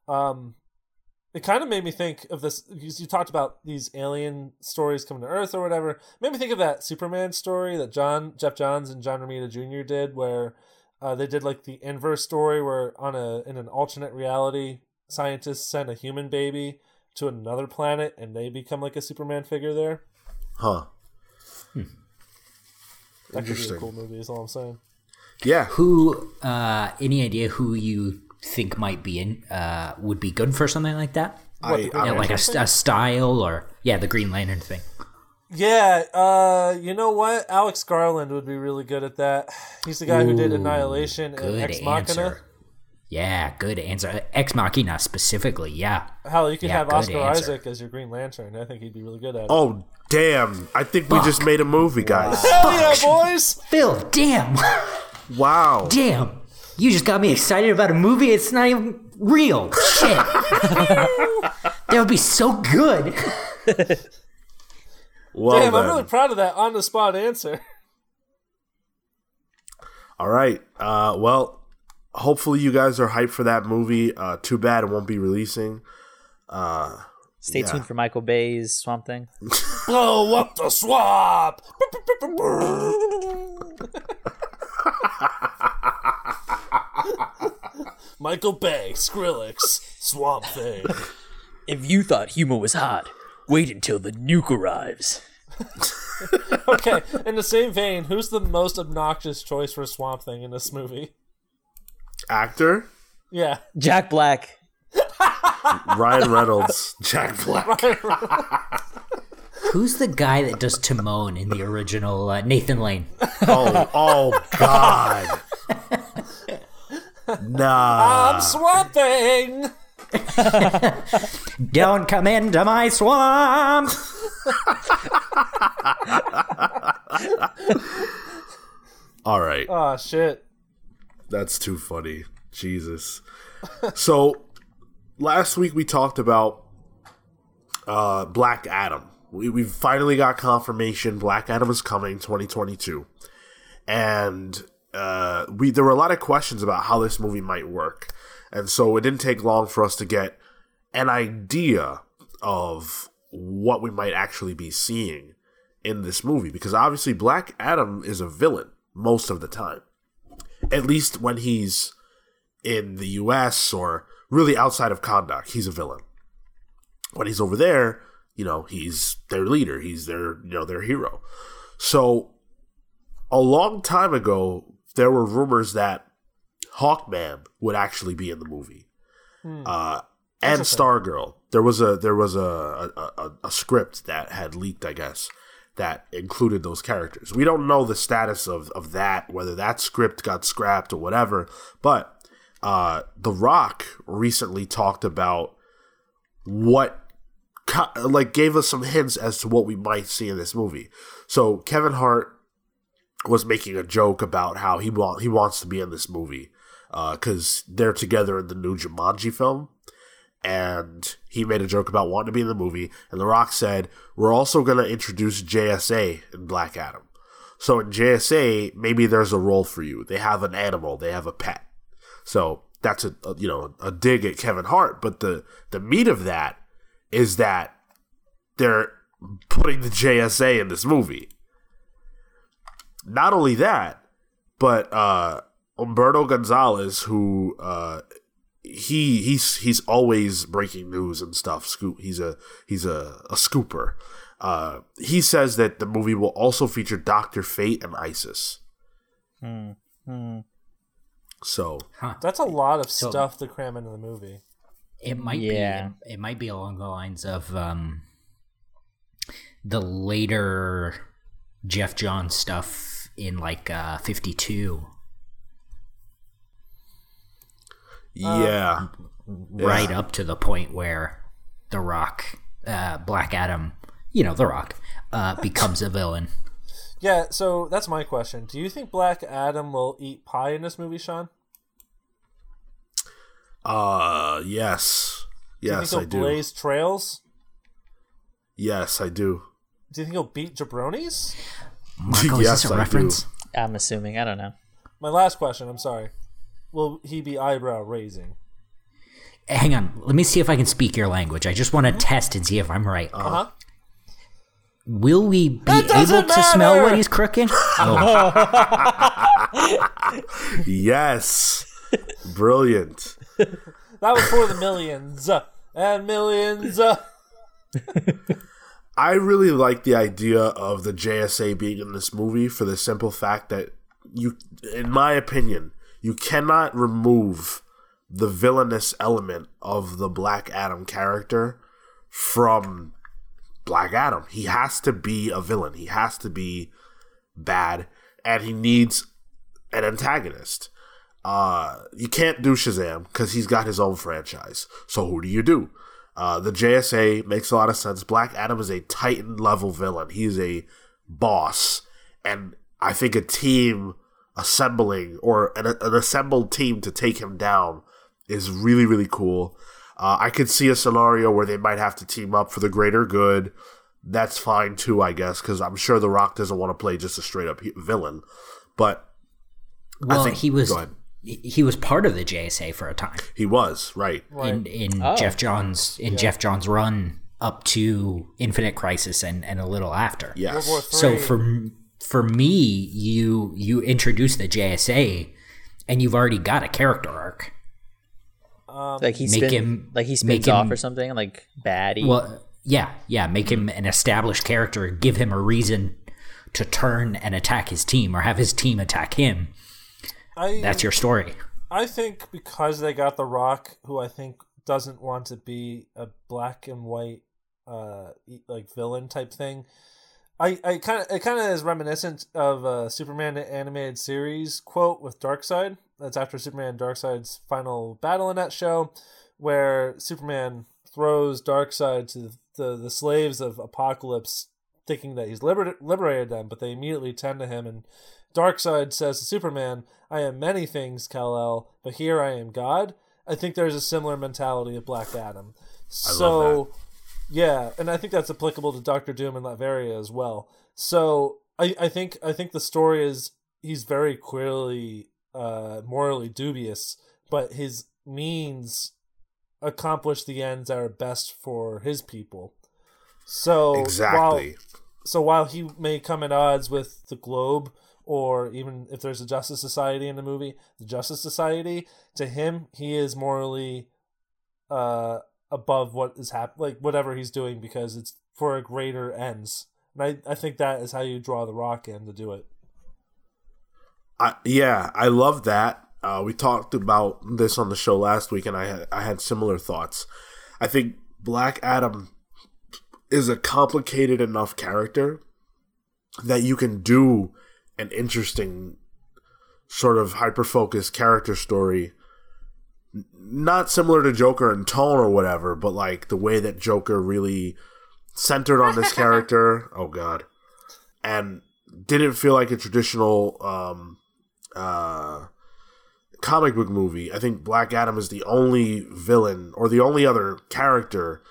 B: um it kind of made me think of this because you talked about these alien stories coming to earth or whatever. It made me think of that superman story that john geoff johns and john romita jr did where uh, they did like the inverse story where on a in an alternate reality scientists send a human baby to another planet and they become like a superman figure there.
A: Huh.
B: That could be a
A: Interesting.
B: cool movie is all i'm saying.
A: Yeah.
C: Who? Uh, any idea who you think might be in? Uh, would be good for something like that?
B: What,
A: I,
B: the Green
A: I,
C: Yeah, like a, a style or yeah, the Green Lantern thing.
B: Yeah, uh, you know what? Alex Garland would be really good at that. He's the guy who did
C: Ooh,
B: Annihilation and
C: Good
B: Ex Machina.
C: answer. Yeah, good answer. Ex Machina specifically. Yeah.
B: Hell, you could
C: Yeah,
B: have Oscar
C: answer.
B: Isaac as your Green Lantern. I think he'd be really good at it.
A: Oh damn! I think we just made a movie, guys.
B: Hell yeah, boys!
C: Phil, damn,
A: Wow.
C: damn. You just got me excited about a movie. It's not even real. Shit. that would be so good.
A: Well,
B: Damn, I'm really proud of that on the spot answer.
A: All right. Uh, well, hopefully you guys are hyped for that movie. Uh, too bad it won't be releasing. Uh,
D: Stay
A: Yeah.
D: tuned for Michael Bay's Swamp Thing.
B: Blow up the swamp! Michael Bay, Skrillex, Swamp Thing.
D: If you thought humor was hot, wait until the nuke arrives.
B: Okay, in the same vein, who's the most obnoxious choice for Swamp Thing in this movie?
A: actor
B: Yeah.
D: Jack Black.
A: Ryan Reynolds, Jack Black.
C: Who's the guy that does Timon in the original uh, Nathan Lane?
A: Oh, oh God. Nah.
B: I'm Swamp Thing!
C: Don't come into my swamp.
A: All right.
B: Oh, shit.
A: That's too funny. Jesus. so last week we talked about uh Black Adam. We we finally got confirmation Black Adam is coming 2022. And uh we there were a lot of questions about how this movie might work. And so it didn't take long for us to get an idea of what we might actually be seeing in this movie because obviously Black Adam is a villain most of the time at least when he's in the US or really outside of Kahndaq, he's a villain. When he's over there, you know, he's their leader, he's their, you know, their hero. So a long time ago, there were rumors that Hawkman would actually be in the movie. Uh, and Stargirl. There was a there was a a, a a script that had leaked, I guess, that included those characters. We don't know the status of, of that, whether that script got scrapped or whatever, but uh, The Rock recently talked about what, like, gave us some hints as to what we might see in this movie. So Kevin Hart was making a joke about how he want he wants to be in this movie uh, because they're together in the new Jumanji film and he made a joke about wanting to be in the movie. And The Rock said, "We're also going to introduce JSA in Black Adam. So in JSA, maybe there's a role for you. They have an animal, they have a pet. So that's a, a you know a dig at Kevin Hart. But the the meat of that is that they're putting the JSA in this movie. Not only that, but uh, Umberto Gonzalez, who uh, he he's he's always breaking news and stuff. Scoop. He's a he's a, a scooper. Uh, he says that the movie will also feature Doctor Fate and Isis. Hmm. So huh.
B: That's a lot of stuff to cram into the movie.
C: It might
D: Yeah.
C: be. It might be along the lines of um, the later Jeff John stuff in like uh, Fifty Two,
A: yeah,
C: right up to the point where The Rock, uh, Black Adam, you know, The Rock, uh, becomes a villain.
B: Yeah, so that's my question. Do you think Black Adam will eat pie in this movie, Sean?
A: uh, yes,
B: Do you
A: yes,
B: think
A: I
B: he'll
A: do.
B: blaze trails?
A: Yes, I do.
B: Do you think he'll beat jabronis?
C: Marco,
A: Yes,
C: is this a
A: I do.
C: reference?
D: I'm assuming. I don't know.
B: My last question, I'm sorry. Will he be eyebrow raising?
C: Hang on, let me see if I can speak your language. I just want to test and see if I'm right.
B: Uh huh.
C: Will we be
B: That doesn't
C: able to smell
B: matter!
C: what he's cooking? Oh,
A: Yes, brilliant.
B: That was for the millions uh, and millions.
A: I really like the idea of the JSA being in this movie for the simple fact that you, in my opinion, you cannot remove the villainous element of the Black Adam character from Black Adam. He has to be a villain. He has to be bad, and he needs an antagonist. uh, you can't do Shazam because he's got his own franchise. So who do you do? Uh, the JSA makes a lot of sense. Black Adam is a Titan level villain. He's a boss, and I think a team assembling or an, an assembled team to take him down is really really cool. Uh, I could see a scenario where they might have to team up for the greater good. That's fine too, I guess, because I'm sure The Rock doesn't want to play just a straight up villain. But
C: Well,
A: think-
C: he was. He he was part of the JSA for a time
A: he was right.
C: in in
D: Oh.
C: Geoff Johns in Geoff Johns' run up to Infinite Crisis and and a little after.
A: Yes.
C: So for for me, you you introduce the JSA, and you've already got a character arc.
D: like he
C: Make
D: spin,
C: him-
D: like he
C: make
D: spins off
C: him-
D: or something like baddie.
C: Well, yeah, yeah, make him an established character, give him a reason to turn and attack his team, or have his team attack him.
B: I,
C: That's your story.
B: I think because they got The Rock, who I think doesn't want to be a black and white, uh, like villain type thing. I, I kind of it kind of is reminiscent of a Superman animated series quote with Darkseid. That's after Superman Darkseid's final battle in that show, where Superman throws Darkseid to the the slaves of Apokolips, thinking that he's liber- liberated them, but they immediately tend to him and Darkseid says to Superman, I am many things, Kal-El, but here I am God. I think there's a similar mentality of Black Adam. So, yeah, and I think that's applicable to Doctor Doom and Latveria as well. So, I, I think I think the story is he's very clearly uh, morally dubious, but his means accomplish the ends that are best for his people. So while,
A: Exactly.
B: so while he may come at odds with the globe or even if there's a justice society in the movie the justice society to him he is morally uh above what is hap- like whatever he's doing because it's for a greater ends and I, I think that is how you draw the rock in to do it
A: I, yeah, I love that. Uh, we talked about this on the show last week, and I had I had similar thoughts. I think Black Adam is a complicated enough character that you can do an interesting sort of hyper focused character story. Not similar to Joker in tone or whatever, but like the way that Joker really centered on this character. Oh God, and didn't feel like a traditional um, uh, comic book movie. I think Black Adam is the only villain or the only other character,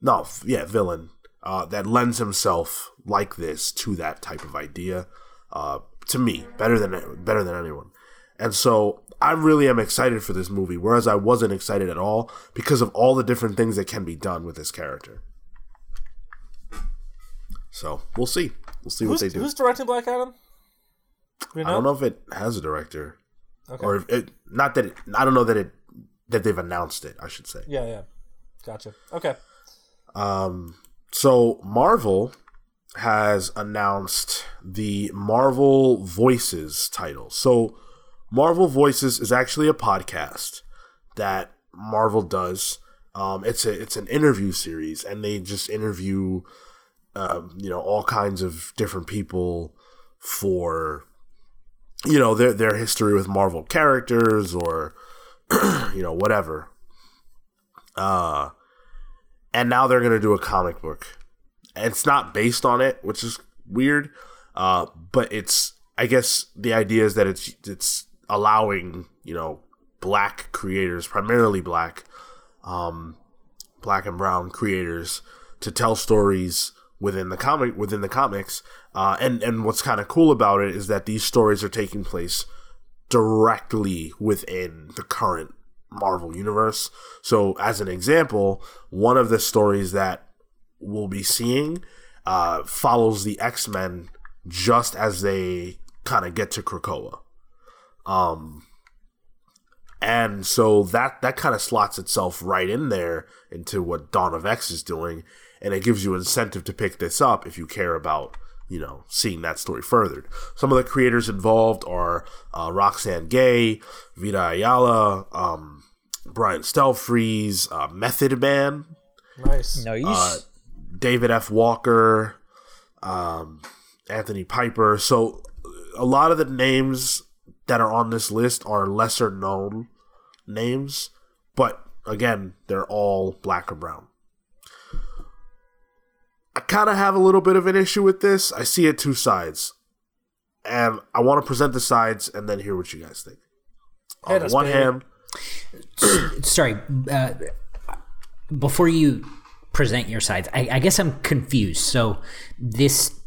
A: no, yeah, villain uh, that lends himself like this to that type of idea. Uh, to me, better than better than anyone. And so I really am excited for this movie, whereas I wasn't excited at all because of all the different things that can be done with this character. So we'll see. We'll see what they do.
B: who's directing black adam Do we
A: I don't know if it has a director,
B: Okay.
A: or if it, not that it. I don't know that it that they've announced it. I should say.
B: yeah yeah gotcha okay
A: Um, so Marvel has announced the Marvel Voices title. So Marvel Voices is actually a podcast that Marvel does. Um, it's a it's an interview series, and they just interview, um, you know, all kinds of different people for, you know, their their history with Marvel characters or, you know, whatever. Uh, and now they're gonna do a comic book. It's not based on it, which is weird. Uh, but it's I guess the idea is that it's it's allowing you know black creators, primarily black, um, black and brown creators, to tell stories within the comic within the comics. Uh, and and what's kind of cool about it is that these stories are taking place directly within the current Marvel universe. So, as an example, one of the stories that we'll be seeing uh, follows the X Men just as they kind of get to Krakoa. Um, and so that that kind of slots itself right in there into what Dawn of X is doing, and it gives you incentive to pick this up if you care about you know seeing that story furthered. Some of the creators involved are uh, Roxane Gay, Vita Ayala, um, Brian Stelfreeze, uh, Method Man,
B: nice
D: nice.
A: uh, David F. Walker, um, Anthony Piper. So a lot of the names that are on this list are lesser known names, but again, they're all black or brown. I kind of have a little bit of an issue with this. I see it two sides. And I want to present the sides and then hear what you guys think. On
B: Hit
A: the
B: us,
A: one hand,
C: Sorry, uh, before you present your sides, I, I guess I'm confused. So this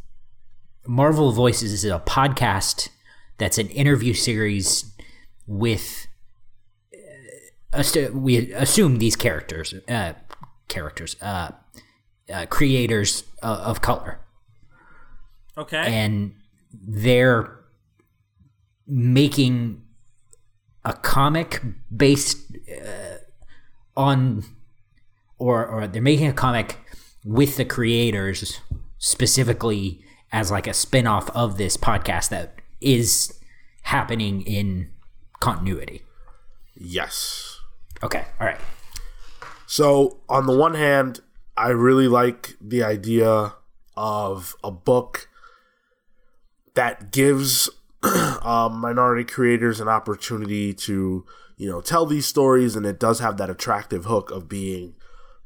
C: Marvel Voices is a podcast that's an interview series with. Uh, we assume these characters, uh, characters, uh, uh, creators of color,
B: Okay.
C: and they're making a comic based uh, on or or they're making a comic with the creators specifically as like a spin-off of this podcast that is happening in continuity.
A: yes.
C: Okay, all right.
A: So, on the one hand, I really like the idea of a book that gives um, minority creators an opportunity to, you know, tell these stories, and it does have that attractive hook of being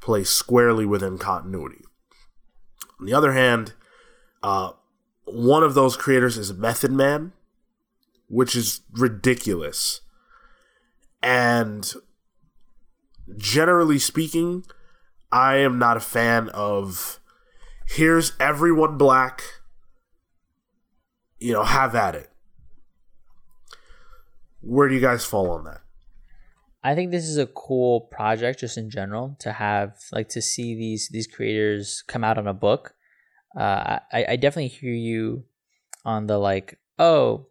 A: placed squarely within continuity. On the other hand, uh, one of those creators is Method Man, which is ridiculous. And generally speaking, I am not a fan of here's everyone black, you know, have at it. Where do you guys fall on that?
D: I think this is a cool project just in general to have like to see these these creators come out on a book. Uh, I I definitely hear you on the like oh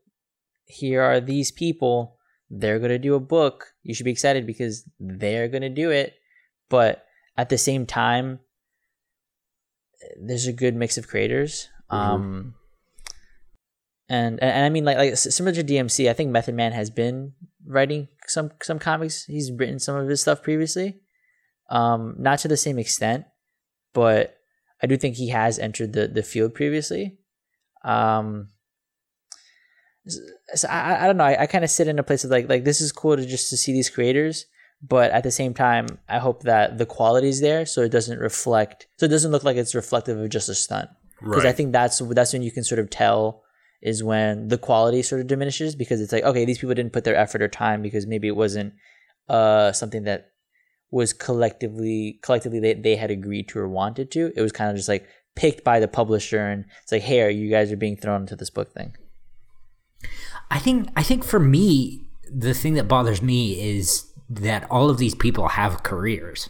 D: here are these people. They're gonna do a book. You should be excited because they're gonna do it. But at the same time there's a good mix of creators. Um and, and and I mean like like similar to DMC, I think Method Man has been writing some some comics. He's written some of his stuff previously, um, not to the same extent, but I do think he has entered the the field previously. Um, so I I- don't know. I, I kind of sit in a place of like like this is cool to just to see these creators, but at the same time, I hope that the quality is there, so it doesn't reflect, so it doesn't look like it's reflective of just a stunt because I think that's that's when you can sort of tell is when the quality sort of diminishes because it's like okay these people didn't put their effort or time because maybe it wasn't uh something that was collectively collectively they, they had agreed to or wanted to. It was kind of just like picked by the publisher and it's like hey you guys are being thrown into this book thing.
C: I think I think for me the thing that bothers me is that all of these people have careers.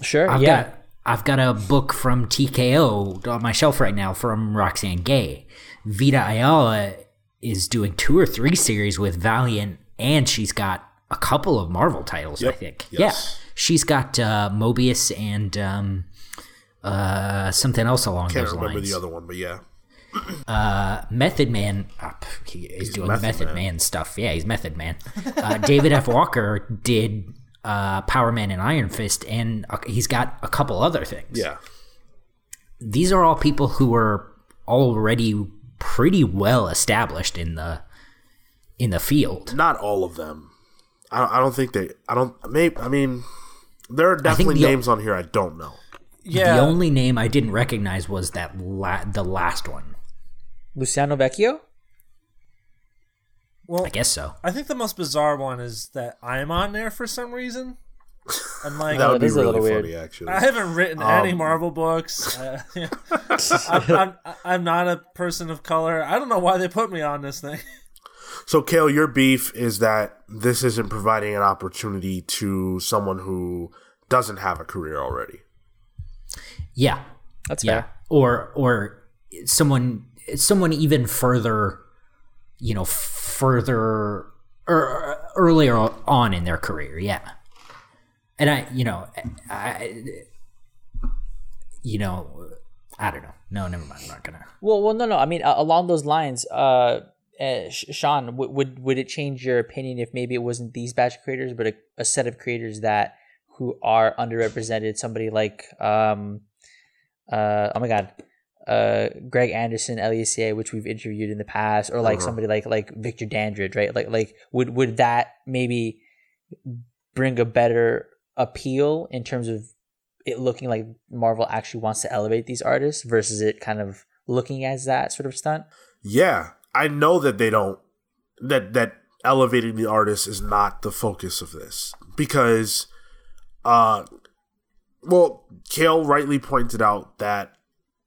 D: sure
C: I've
D: yeah.
C: got I've got a book from TKO on my shelf right now from Roxane Gay. Vita Ayala is doing two or three series with Valiant, and she's got a couple of Marvel titles. I think.
A: Yes.
C: Yeah, she's got uh, Morbius and um, uh, something else along
A: Can't
C: those
A: remember the other one, but yeah.
C: Uh, Method Man, uh, he, he's, doing
A: Method
C: Method,
A: Man.
C: Man. stuff. Yeah, he's Method Man. Uh, David F. Walker did uh, Power Man and Iron Fist, and uh, he's got a couple other things.
A: Yeah.
C: these are all people who are already pretty well established in the in the field.
A: Not all of them. I don't, I don't think they. I don't. Maybe. I mean, there are definitely
C: the-
A: names on here I don't know.
B: yeah.
C: The only name I didn't recognize was that la- the last one.
D: luciano vecchio
B: well,
C: I guess so.
B: I think the most bizarre one is that I'm on there for some reason. And like,
A: That would be
D: is a
A: really
D: little
A: funny,
D: weird.
A: actually.
B: I haven't written any Marvel books. Uh, I'm, I'm, I'm not a person of color. I don't know why they put me on this thing.
A: So, Kale, your beef is that this isn't providing an opportunity to someone who doesn't have a career already.
C: Yeah,
D: that's
C: yeah,
D: fair
C: or or someone someone even further, you know, further or earlier on in their career. Yeah, and I, you know, I, you know, I don't know. No, never mind. I'm not gonna.
D: well well no no i mean uh, along those lines uh uh, Sean, w- would would it change your opinion if maybe it wasn't these batch creators, but a, a set of creators that who are underrepresented? Somebody like um, uh, oh my god, uh Greg Anderson, Elysée, which we've interviewed in the past, or like somebody like like Victor Dandridge, right? Like like would would that maybe bring a better appeal in terms of it looking like Marvel actually wants to elevate these artists versus it kind of looking as that sort of stunt?
A: Yeah, I know that they don't that that elevating the artist is not the focus of this because uh well, Kale rightly pointed out that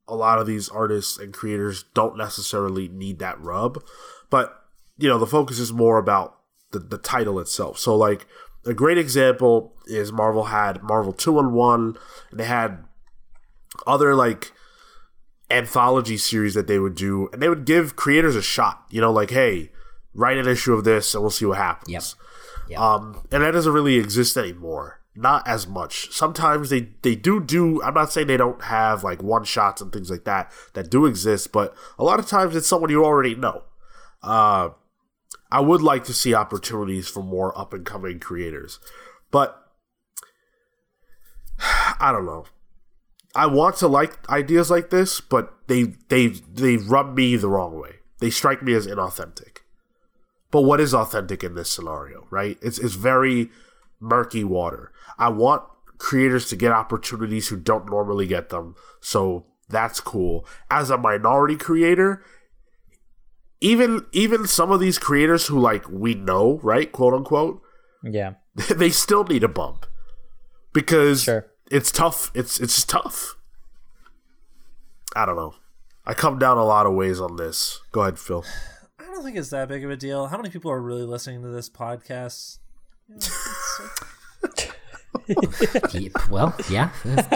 A: a lot of these artists and creators don't necessarily need that rub, but you know, the focus is more about the, the title itself. So like a great example is Marvel had Marvel 2 and 1 and they had other like anthology series that they would do and they would give creators a shot, you know, like hey, write an issue of this and we'll see what happens.
C: Yep. Yep.
A: Um, and that doesn't really exist anymore. Not as much. Sometimes they they do do. I'm not saying they don't have like one shots and things like that that do exist, but a lot of times it's someone you already know. Uh, I would like to see opportunities for more up and coming creators, but I don't know. I want to like ideas like this, but they they they rub me the wrong way. They strike me as inauthentic. But what is authentic in this scenario, right? It's it's very murky water. I want creators to get opportunities who don't normally get them. So that's cool. As a minority creator, even even some of these creators who like we know, right, quote unquote,
D: Yeah.
A: they still need a bump because
D: Sure.
A: it's tough. It's it's tough. I don't know. I come down a lot of ways on this. Go ahead, Phil.
B: I don't think it's that big of a deal. How many people are really listening to this podcast?
C: Yeah, well, yeah,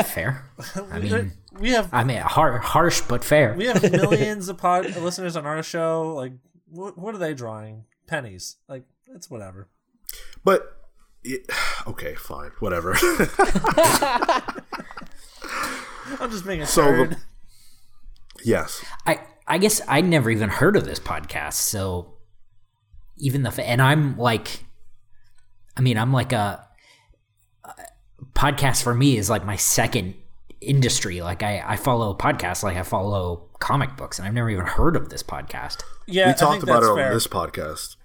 C: fair. I mean,
B: we have
C: I mean, har- harsh but fair.
B: we have millions of pod listeners on our show. Like, what, what are they drawing? Pennies. Like, it's whatever.
A: But it, okay, fine, whatever.
B: I'm just being a
A: So the- yes,
C: I I guess I never even heard of this podcast, so even the and I'm like, I mean, I'm like a, a podcast for me is like my second industry. Like I I follow podcasts, like I follow comic books, and I've never even heard of this podcast.
B: yeah,
A: we talked about it
B: that's
A: on
B: fair.
A: this podcast.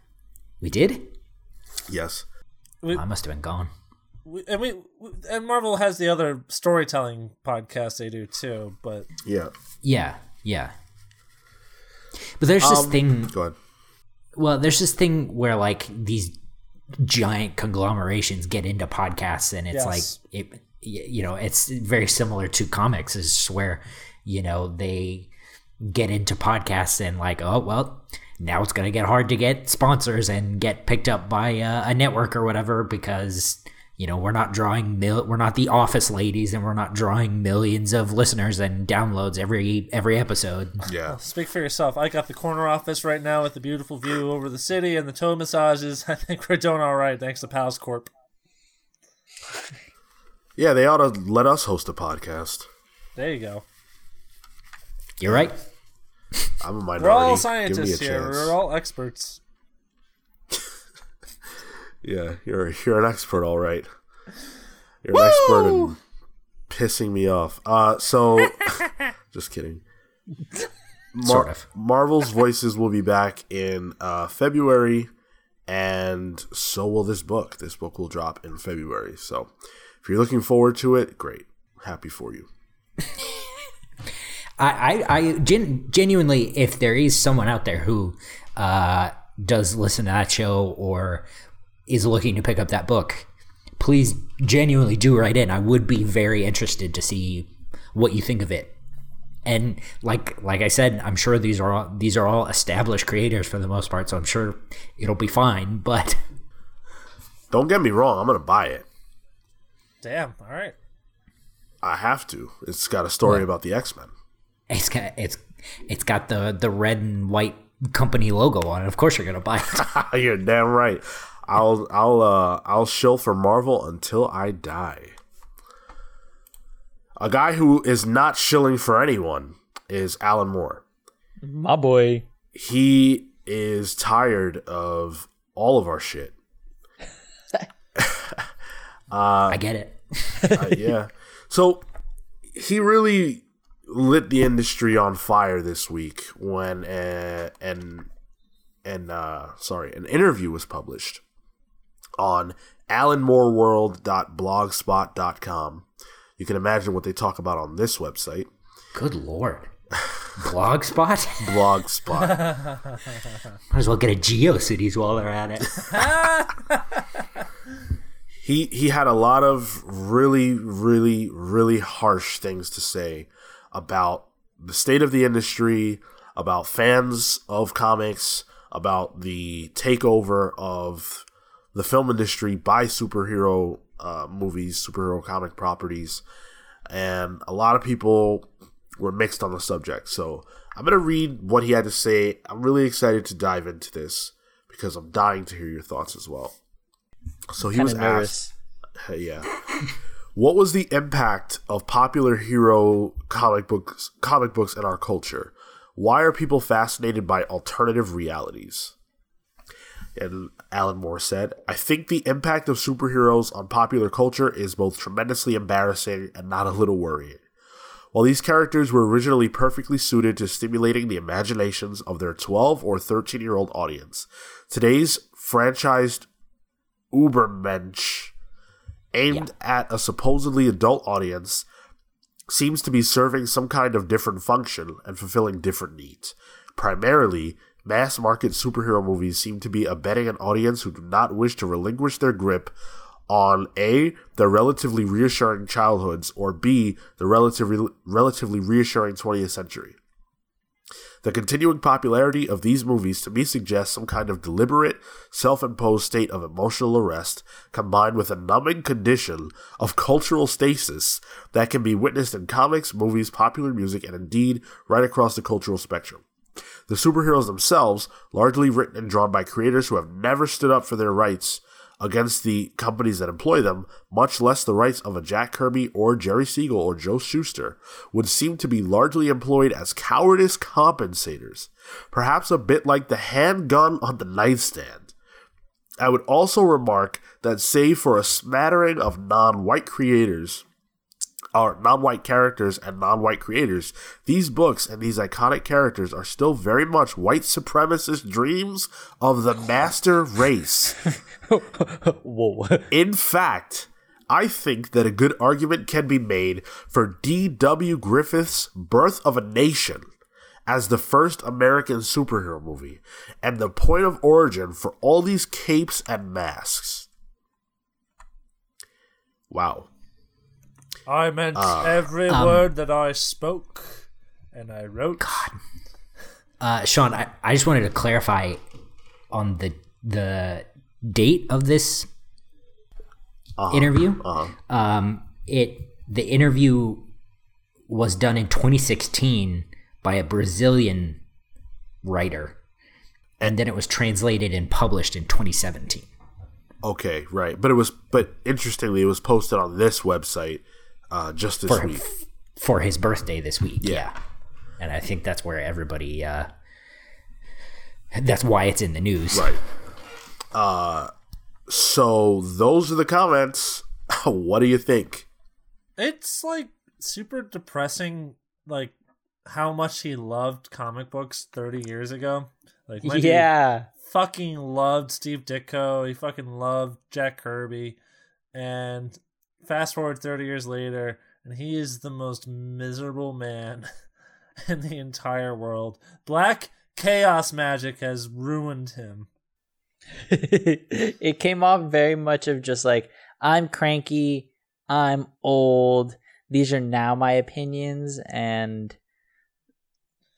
C: We did.
A: Yes,
C: I must have been gone.
B: We, and we we- and Marvel has the other storytelling podcast they do too. But
A: yeah.
C: Yeah, yeah. But there's this
A: Um,
C: thing
A: Go ahead.
C: Well, there's this thing where like these giant conglomerations get into podcasts, and it's
B: Yes.
C: like it, you know, it's very similar to comics, is where you know they get into podcasts and like, oh well, now it's gonna get hard to get sponsors and get picked up by uh, a network or whatever because you know we're not drawing mil- we're not the office ladies and we're not drawing millions of listeners and downloads every every episode
A: Yeah,
B: speak for yourself. I got the corner office right now with the beautiful view over the city and the toe massages. I think we're doing all right thanks to Pals Corp.
A: yeah. They ought to let us host a podcast.
B: There you go.
C: you're right
A: I'm a minority.
B: We're all
A: Give me a
B: scientists here.
A: chance.
B: We're all experts.
A: Yeah, you're you're an expert, all right. You're an expert in pissing me off. Uh, so just kidding. Mar-
C: Sort of.
A: Marvel's voices will be back in uh, February, and so will this book. This book will drop in February. So, if you're looking forward to it, great. Happy for you.
C: I, I, I gen- genuinely, if there is someone out there who uh, does listen to that show or is looking to pick up that book, please genuinely do write in. I would be very interested to see what you think of it. And like like I said, I'm sure these are all, these are all established creators for the most part, so I'm sure it'll be fine. But
A: Don't get me wrong. I'm gonna buy it.
B: Damn. All right.
A: I have to. It's got a story about the X Men.
C: it's got it's it's got the the red and white company logo on it. Of course, you're gonna buy it.
A: You're damn right. I'll I'll uh I'll shill for Marvel until I die. A guy who is not shilling for anyone is Alan Moore.
D: My boy.
A: He is tired of all of our shit.
C: I get it.
A: Uh, yeah. So he really lit the industry on fire this week when uh, an and uh, sorry, an interview was published on alanmooreworld.blogspot.com. You can imagine what they talk about on this website,
C: Good lord. Blogspot?
A: Blogspot.
C: Might as well get a GeoCities while they're at it.
A: he he had a lot of really really really harsh things to say about the state of the industry, about fans of comics, about the takeover of the film industry by superhero uh, movies, superhero comic properties, and a lot of people were mixed on the subject. So I'm gonna read what he had to say. I'm really excited to dive into this because I'm dying to hear your thoughts as well. So he
D: Kinda
A: was
D: nervous.
A: asked, yeah, what was the impact of popular hero comic books comic books in our culture? Why are people fascinated by alternative realities? And Alan Moore said, I think the impact of superheroes on popular culture is both tremendously embarrassing and not a little worrying. While these characters were originally perfectly suited to stimulating the imaginations of their 12 or 13 year old audience, today's franchised Ubermensch aimed at a supposedly adult audience seems to be serving some kind of different function and fulfilling different needs. Primarily, mass market superhero movies seem to be abetting an audience who do not wish to relinquish their grip on A, their relatively reassuring childhoods, or B, the relatively, relatively reassuring 20th century. The continuing popularity of these movies to me suggests some kind of deliberate, self imposed state of emotional arrest combined with a numbing condition of cultural stasis that can be witnessed in comics, movies, popular music, and indeed right across the cultural spectrum. The superheroes themselves, largely written and drawn by creators who have never stood up for their rights against the companies that employ them, much less the rights of a Jack Kirby or Jerry Siegel or Joe Shuster, would seem to be largely employed as cowardice compensators, perhaps a bit like the handgun on the nightstand. I would also remark that, save for a smattering of non white creators, or non-white characters and non-white creators, these books and these iconic characters are still very much white supremacist dreams of the master race.
D: Whoa.
A: In fact, I think that a good argument can be made for D.W. Griffith's Birth of a Nation as the first American superhero movie and the point of origin for all these capes and masks. Wow.
B: I meant
A: Ah.
B: every
C: um,
B: word that I spoke and I wrote.
C: Uh, Sean, I, I just wanted to clarify on the the date of this interview. Um, it the interview was done in 2016 by a Brazilian writer, and then it was translated and published in 2017.
A: Okay, right. But it was but interestingly it was posted on this website uh, just this
C: for
A: week.
C: for his birthday this week.
A: Yeah.
C: and I think that's where everybody. Uh, that's why it's in the news.
A: Right. Uh so those are the comments. what do you think?
B: It's like super depressing, like how much he loved comic books 30 years ago. Like, my dude
D: Yeah.
B: fucking loved Steve Ditko. He fucking loved Jack Kirby. And fast forward 30 years later, and he is the most miserable man in the entire world. Black chaos magic has ruined him.
D: it came off very much of just like I'm cranky, I'm old. These are now my opinions, and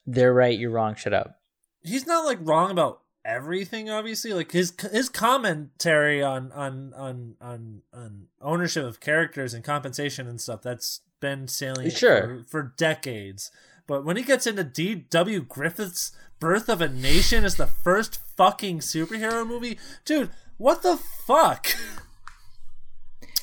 D: they're right. You're wrong. Shut up.
B: he's not like wrong about everything obviously like his his commentary on on on on on ownership of characters and compensation and stuff that's been salient
D: Sure.
B: for, for decades but when he gets into D.W. Griffith's Birth of a Nation as the first fucking superhero movie dude what the fuck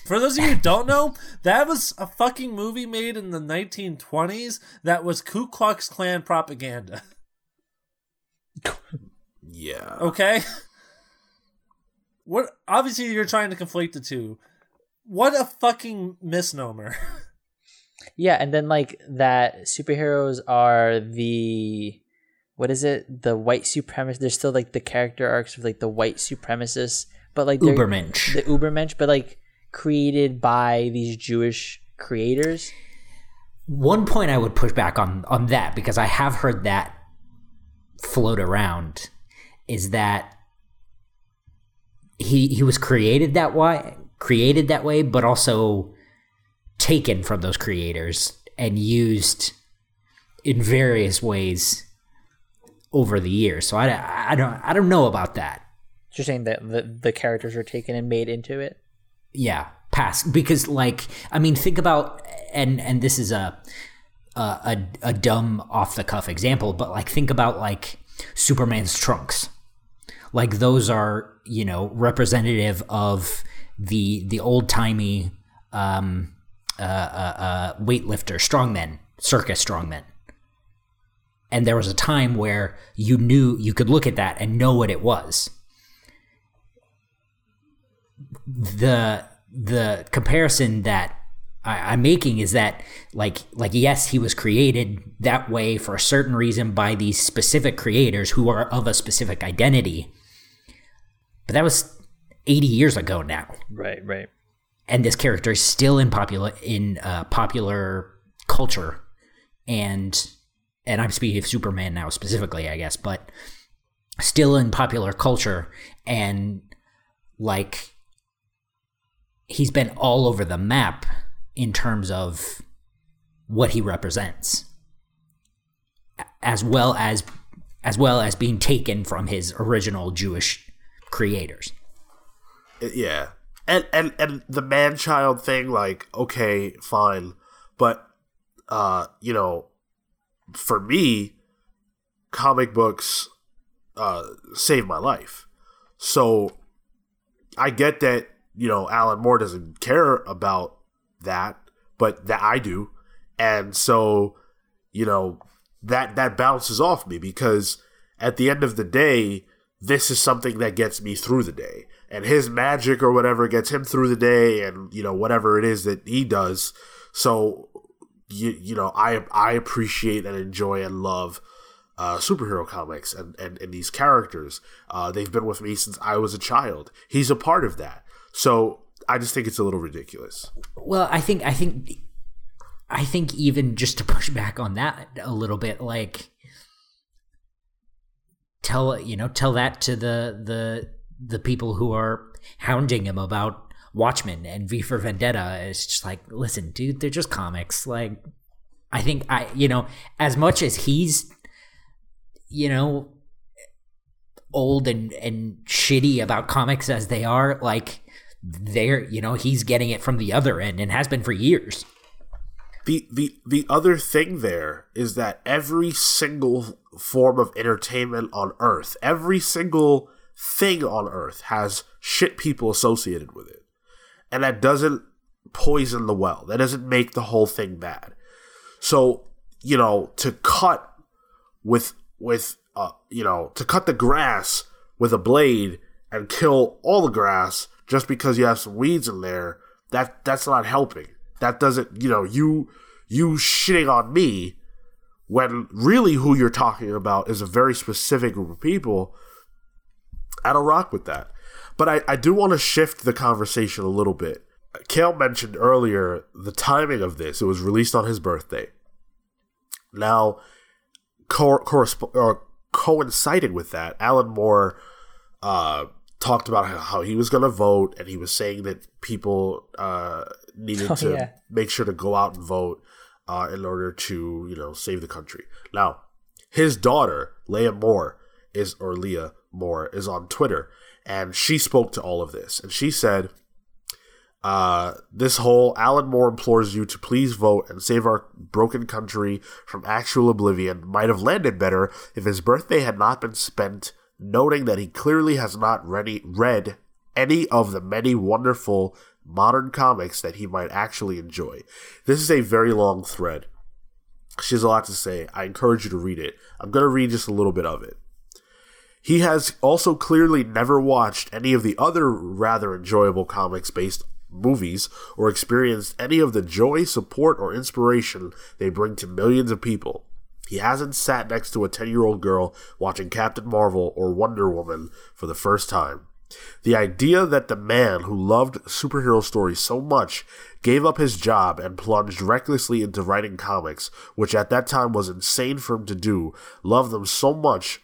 B: For those of you who don't know, that was a fucking movie made in the 1920s that was Ku Klux Klan propaganda.
A: Yeah.
B: Okay. What? Obviously, you're trying to conflate the two. What a fucking misnomer.
D: Yeah, and then like that superheroes are the what is it? The white supremacist. There's still like the character arcs of like the white supremacists, but like they're-
C: Ubermensch.
D: the Ubermensch, but like created by these Jewish creators.
C: One point I would push back on on that because I have heard that float around is that he he was created that way, created that way, but also taken from those creators and used in various ways over the years. So I, I don't I don't know about that.
D: You're saying that the the characters are taken and made into it.
C: yeah pass because like i mean think about and and this is a a a, a dumb off the cuff example but like think about like superman's trunks like those are you know representative of the the old timey um uh, uh uh weightlifter strongmen circus strongmen. And there was a time where you knew you could look at that and know what it was. The the comparison that I, I'm making is that like like yes he was created that way for a certain reason by these specific creators who are of a specific identity but that was 80 years ago now.
D: Right, right.
C: and this character is still in popular in uh, popular culture. And and I'm speaking of Superman now specifically I guess but still in popular culture. And like he's been all over the map in terms of what he represents. As well as as well as being taken from his original Jewish creators.
A: Yeah. And and and the man child thing like okay fine. But uh you know for me comic books uh saved my life. So i get that you know alan moore doesn't care about that but that i do. And so you know that that bounces off me because at the end of the day this is something that gets me through the day. And his magic or whatever gets him through the day and you know whatever it is that he does. So you, you know i i appreciate and enjoy and love uh, superhero comics and, and, and these characters. Uh, they've been with me since i was a child. He's a part of that. So i just think it's a little ridiculous.
C: Well, I think I think I think even just to push back on that a little bit, like tell you know tell that to the the the people who are hounding him about Watchmen and V for Vendetta. It's just like, listen, dude, they're just comics. Like, I think I you know as much as he's you know old and and shitty about comics as they are, like they're you know he's getting it from the other end and has been for years.
A: The the the other thing there is that every single form of entertainment on earth every single thing on earth has shit people associated with it. And that doesn't poison the well. That doesn't make the whole thing bad. So you know to cut with with uh you know to cut the grass with a blade and kill all the grass just because you have some weeds in there that that's not helping that doesn't you know you you shitting on me when really who you're talking about is a very specific group of people i don't rock with that. But i, I do want to shift the conversation a little bit. Kale mentioned earlier the timing of this. It was released on his birthday. Now co- corresp- or coinciding with that alan moore uh, talked about how, how he was going to vote, and he was saying that people uh, needed
D: Oh,
A: to
D: yeah.
A: make sure to go out and vote uh, in order to, you know, save the country. Now, his daughter, Leah Moore, is or Leah Moore is on Twitter, and she spoke to all of this, and she said. Uh, this whole Alan Moore implores you to please vote and save our broken country from actual oblivion might have landed better if his birthday had not been spent noting that he clearly has not ready, read any of the many wonderful modern comics that he might actually enjoy. This is a very long thread. She has a lot to say. I encourage you to read it. I'm going to read just a little bit of it. He has also clearly never watched any of the other rather enjoyable comics based movies, or experienced any of the joy, support, or inspiration they bring to millions of people. He hasn't sat next to a 10 year old girl watching Captain Marvel or Wonder Woman for the first time. The idea that the man who loved superhero stories so much gave up his job and plunged recklessly into writing comics, which at that time was insane for him to do, loved them so much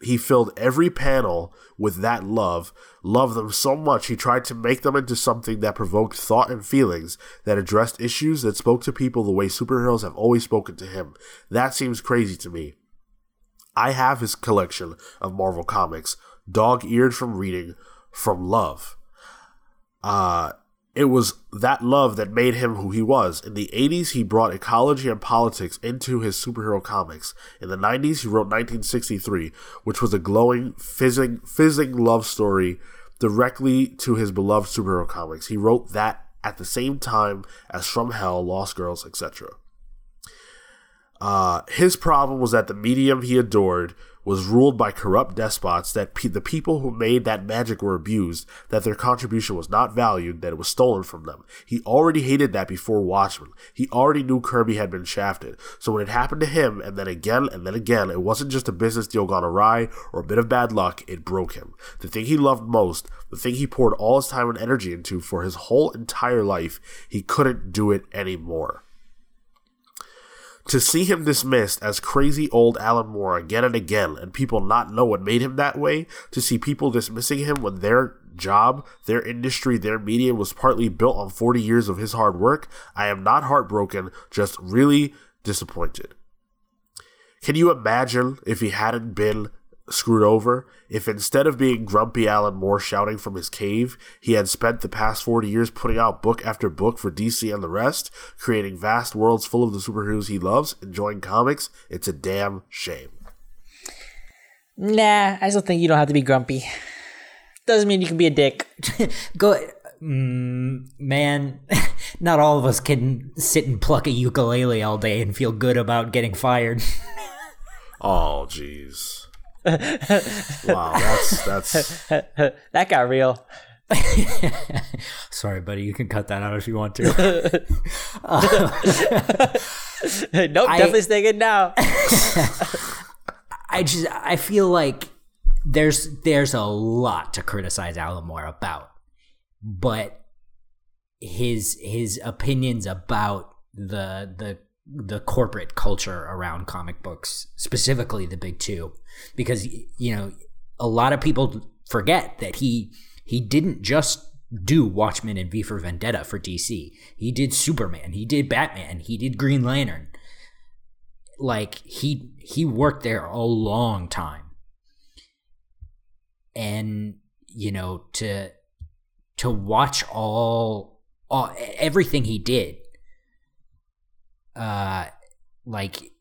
A: he filled every panel with that love, loved them so much he tried to make them into something that provoked thought and feelings, that addressed issues that spoke to people the way superheroes have always spoken to him. That seems crazy to me. I have his collection of Marvel comics, dog eared from reading from love. Uh, it was that love that made him who he was. In the 80s, he brought ecology and politics into his superhero comics. In the 90s, he wrote 1963, which was a glowing, fizzing, fizzing love story directly to his beloved superhero comics. He wrote that at the same time as From Hell, Lost Girls, etc. Uh, his problem was that the medium he adored was ruled by corrupt despots, that pe- the people who made that magic were abused, that their contribution was not valued, that it was stolen from them. He already hated that before Watchmen. He already knew Kirby had been shafted. So when it happened to him, and then again and then again, it wasn't just a business deal gone awry or a bit of bad luck, it broke him. The thing he loved most, the thing he poured all his time and energy into for his whole entire life, he couldn't do it anymore. To see him dismissed as crazy old Alan Moore again and again, and people not know what made him that way, to see people dismissing him when their job, their industry, their media was partly built on 40 years of his hard work, I am not heartbroken, just really disappointed. Can you imagine if he hadn't been screwed over if instead of being grumpy Alan Moore shouting from his cave, he had spent the past 40 years putting out book after book for DC and the rest, creating vast worlds full of the superheroes he loves, enjoying comics, it's a damn shame.
D: Nah, I still think you don't have to be grumpy. Doesn't mean you can be a dick.
C: Go, mm, man. Not all of us can sit and pluck a ukulele all day and feel good about getting fired.
A: oh, jeez. wow, that's that's
D: that got real.
C: Sorry, buddy. You can cut that out if you want to.
D: nope,
C: I-
D: definitely staying in now.
C: I just I feel like there's there's a lot to criticize Alan Moore about, but his his opinions about the the the corporate culture around comic books, specifically the big two, because you know a lot of people forget that he he didn't just do Watchmen and V for Vendetta for DC. He did Superman, he did Batman, he did Green Lantern. Like he he worked there a long time. And you know to to watch all, all everything he did uh like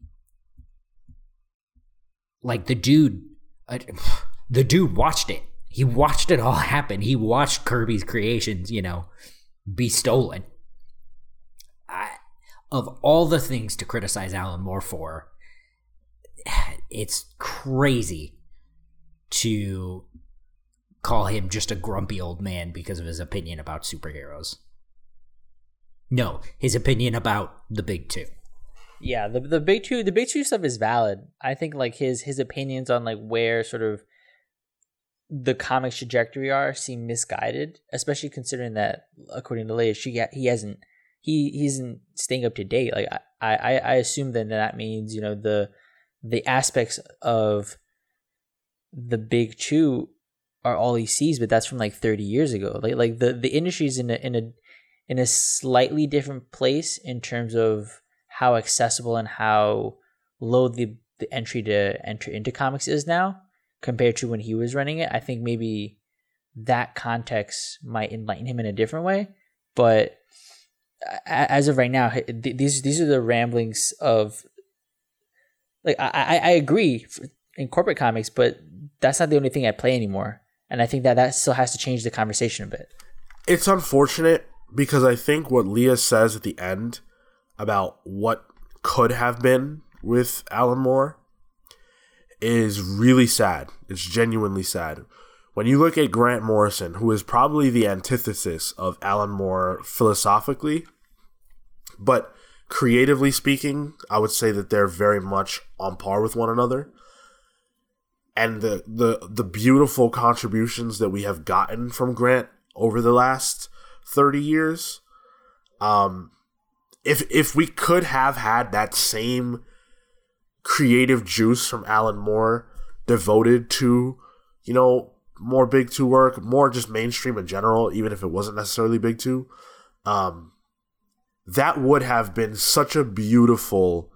C: like the dude uh, the dude watched it. He watched it all happen. He watched kirby's creations you know be stolen. I, of all the things to criticize alan moore for it's crazy to call him just a grumpy old man because of his opinion about superheroes no his opinion about the big two
D: Yeah, the the big two the big two stuff is valid. I think like his his opinions on like where sort of the comics trajectory are seem misguided, especially considering that according to Leah, she he hasn't he he isn't staying up to date. Like I I I assume then that means you know the the aspects of the big two are all he sees, but that's from like thirty years ago. Like like the the industry's in a in a in a slightly different place in terms of how accessible and how low the, the entry to enter into comics is now compared to when he was running it. I think maybe that context might enlighten him in a different way. But as of right now, these these are the ramblings of like I I, agree in corporate comics, but that's not the only thing I play anymore. And I think that that still has to change the conversation a bit.
A: it's unfortunate because I think what Leah says at the end about what could have been with Alan Moore is really sad. It's genuinely sad. when you look at Grant Morrison, who is probably the antithesis of Alan Moore philosophically, but creatively speaking, I would say that they're very much on par with one another. And the the the beautiful contributions that we have gotten from Grant over the last 30 years um if if we could have had that same creative juice from Alan Moore devoted to, you know, more big two work, more just mainstream in general, even if it wasn't necessarily big two, um, that would have been such a beautiful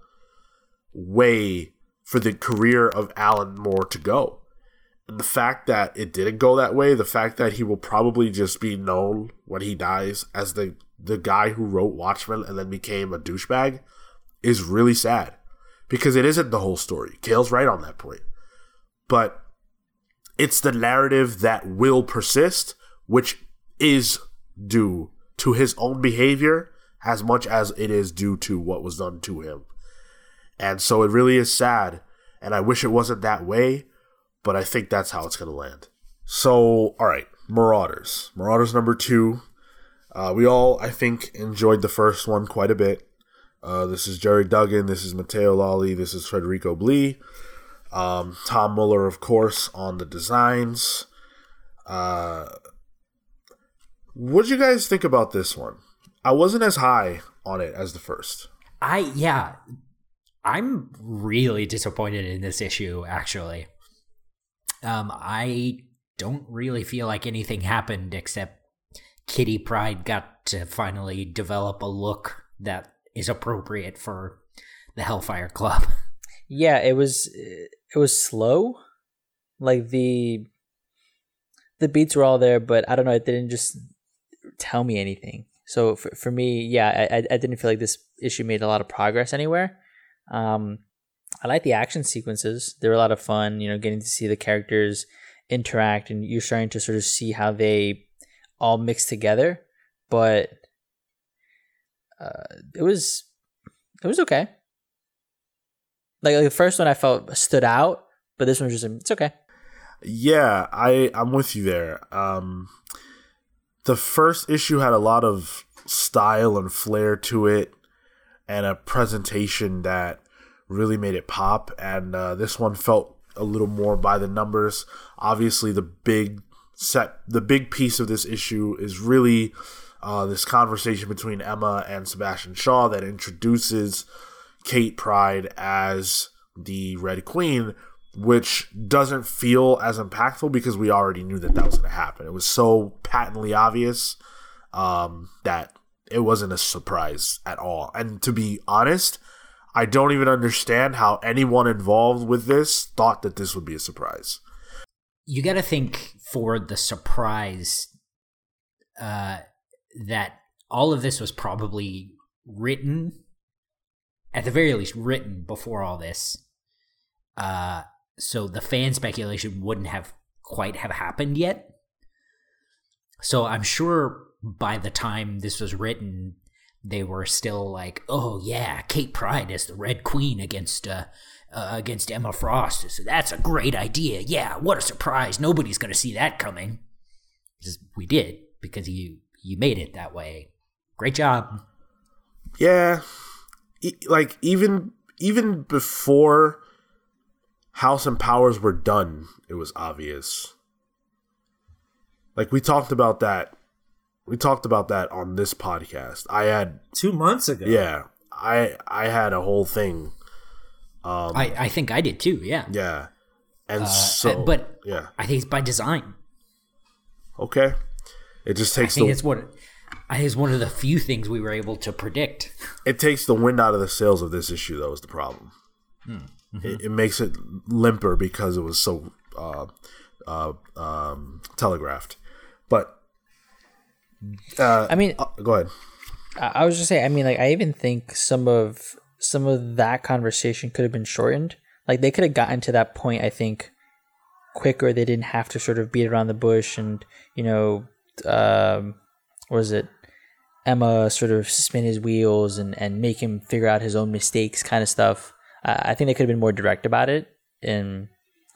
A: way for the career of Alan Moore to go. The fact that it didn't go that way, the fact that he will probably just be known when he dies as the the guy who wrote Watchmen and then became a douchebag is really sad because it isn't the whole story. Kale's right on that point. But it's the narrative that will persist, which is due to his own behavior as much as it is due to what was done to him. And so it really is sad. And I wish it wasn't that way, but I think that's how it's going to land. So, all right, Marauders. Marauders number two. Uh, we all, I think, enjoyed the first one quite a bit. Uh, this is Gerry Duggan. This is Matteo Lolli. This is Federico Blee. Um, Tom Muller, of course, on the designs. Uh, what did you guys think about this one? I wasn't as high on it as the first.
C: I yeah, I'm really disappointed in this issue. Actually, um, I don't really feel like anything happened except Kitty Pryde got to finally develop a look that is appropriate for the Hellfire Club.
D: Yeah, it was it was slow. Like the the beats were all there, but I don't know. It didn't just tell me anything. So for for me, yeah, I I didn't feel like this issue made a lot of progress anywhere. Um, I like the action sequences; they were a lot of fun. You know, getting to see the characters interact, and you're starting to sort of see how they all mix together. But uh, it was it was okay. Like, like the first one, I felt stood out, but this one just it's okay.
A: Yeah, I I'm with you there. Um, the first issue had a lot of style and flair to it, and a presentation that really made it pop. And uh, this one felt a little more by the numbers. Obviously, the big set, the big piece of this issue is really uh, this conversation between Emma and Sebastian Shaw that introduces Kate Pryde as the Red Queen, which doesn't feel as impactful because we already knew that that was going to happen. It was so patently obvious um, that it wasn't a surprise at all. And to be honest, I don't even understand how anyone involved with this thought that this would be a surprise.
C: You got to think for the surprise uh, that all of this was probably written at the very least written before all this uh so the fan speculation wouldn't have quite have happened yet so i'm sure by the time this was written they were still like oh yeah kate pryde as the red queen against uh, uh against emma frost so that's a great idea. Yeah what a surprise. Nobody's gonna see that coming. We did because you you made it that way. Great job.
A: Yeah. Like even even before House and Powers were done, it was obvious. Like we talked about that. We talked about that on this podcast. I had
B: two months ago.
A: Yeah, I I had a whole thing.
C: Um, I I think I did too. Yeah.
A: Yeah, and uh, so
C: but
A: yeah,
C: I think it's by design.
A: Okay, it just takes.
C: I think
A: the,
C: it's what I think it's one of the few things we were able to predict.
A: It takes the wind out of the sails of this issue, though, is the problem. Hmm. Mm-hmm. It, it, makes it limper because it was so uh, uh, um, telegraphed. But uh,
D: I mean,
A: uh, go ahead.
D: I was just saying. I mean, like I even think some of some of that conversation could have been shortened. Like they could have gotten to that point. I think quicker. They didn't have to sort of beat around the bush and you know, um, was it Emma sort of spin his wheels and, and make him figure out his own mistakes, kind of stuff. Uh, I think they could have been more direct about it, and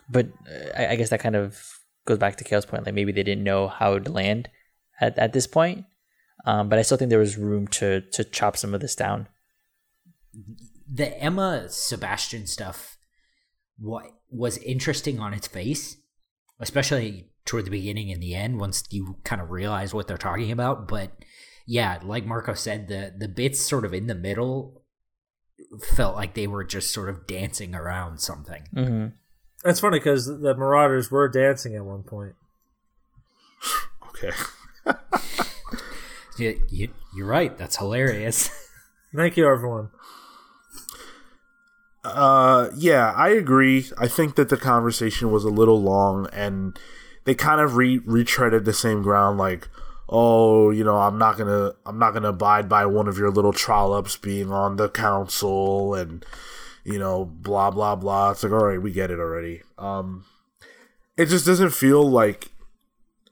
D: but uh, I, I, guess that kind of goes back to Kale's point, like maybe they didn't know how to land at, at this point. Um, but I still think there was room to to chop some of this down.
C: The Emma Sebastian stuff what was interesting on its face, especially toward the beginning and the end once you kind of realize what they're talking about, but yeah, like Marco said, the the bits sort of in the middle felt like they were just sort of dancing around something.
D: Mm-hmm.
B: It's funny because the Marauders were dancing at one point.
A: Okay.
C: You, you, you're right. That's hilarious.
B: Thank you, everyone.
A: Uh, yeah, I agree. I think that the conversation was a little long, and they kind of re retreaded the same ground. Like, oh, you know, I'm not gonna, I'm not gonna abide by one of your little trollops being on the council, and you know, blah blah blah. It's like, all right, we get it already. Um, it just doesn't feel like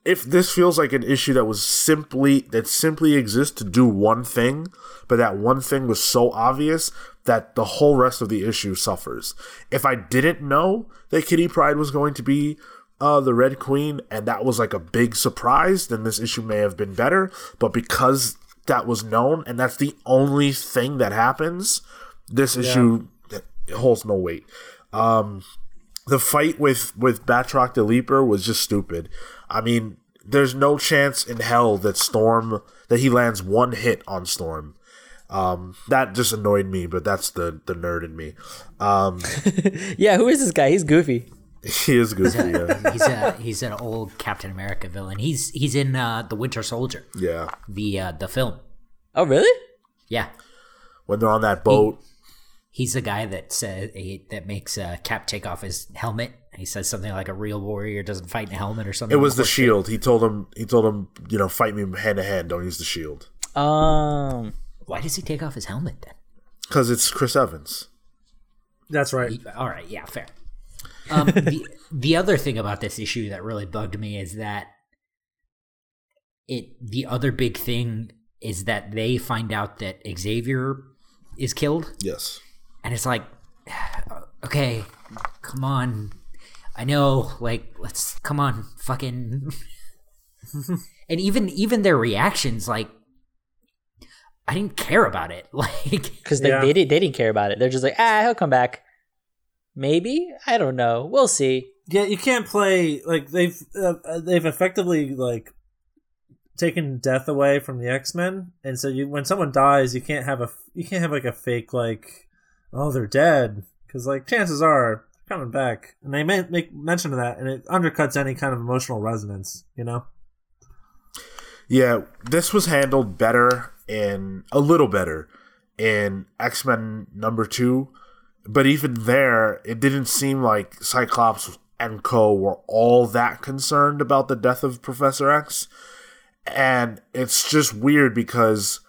A: if this feels like an issue that was simply that simply exists to do one thing, but that one thing was so obvious that the whole rest of the issue suffers. If I didn't know that Kitty Pryde was going to be uh, the Red Queen, and that was like a big surprise, then this issue may have been better. But because that was known, and that's the only thing that happens, this issue it holds no weight. Um, the fight with with Batroc the Leaper was just stupid. I mean, there's no chance in hell that Storm that he lands one hit on Storm. Um, that just annoyed me, but that's the the nerd in me. Um,
D: Yeah, who is this guy? He's goofy.
A: he is goofy. Yeah.
C: he's a he's an old Captain America villain. He's he's in uh, the Winter Soldier,
A: yeah.
C: the uh, the film.
D: Oh, really?
C: Yeah,
A: When they're on that boat,
C: he's the guy that says that makes uh, Cap take off his helmet. He says something like a real warrior doesn't fight in a helmet or something.
A: it was the
C: Or-
A: shield. He told him. He told him, you know, fight me hand to hand. Don't use the shield
D: Um,
C: Why does he take off his helmet then?
A: because it's Chris Evans.
B: That's right.
C: All right, yeah, fair. Um, the the other thing about this issue that really bugged me is that it the other big thing is that they find out that Xavier is killed,
A: Yes.
C: and it's like, okay, come on, I know, like let's come on, fucking, and even even their reactions, like, I didn't care about it, like.
D: because they,
B: Yeah.
D: they, did, they didn't care about it. They're just like, ah, he'll come back. Maybe I don't know. We'll see.
B: Yeah, you can't play like they've uh, they've effectively like taken death away from the X Men, and so you when someone dies, you can't have a you can't have like a fake like oh they're dead because like chances they're coming back, and they may make mention of that, and it undercuts any kind of emotional resonance, you know.
A: Yeah, this was handled better in a little better in X Men number two, but even there, it didn't seem like Cyclops and Co were all that concerned about the death of Professor X, and it's just weird because,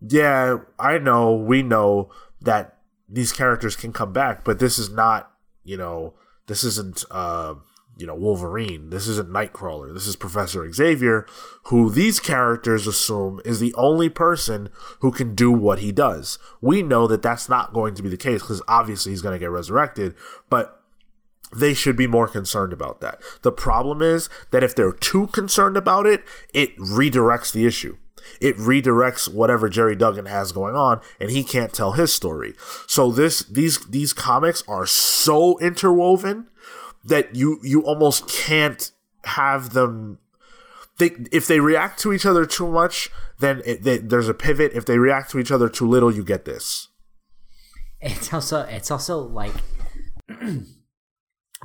A: yeah, I know we know that these characters can come back, but this is not, you know, this isn't. Uh, you know Wolverine. This isn't Nightcrawler. This is Professor Xavier, who these characters assume is the only person who can do what he does. We know that that's not going to be the case because obviously he's going to get resurrected, but they should be more concerned about that. The problem is that if they're too concerned about it, it redirects the issue. It redirects whatever Gerry Duggan has going on, and he can't tell his story. So this these these comics are so interwoven that you you almost can't have them they if they react to each other too much then it, they, there's a pivot if they react to each other too little you get this
C: it's also it's also like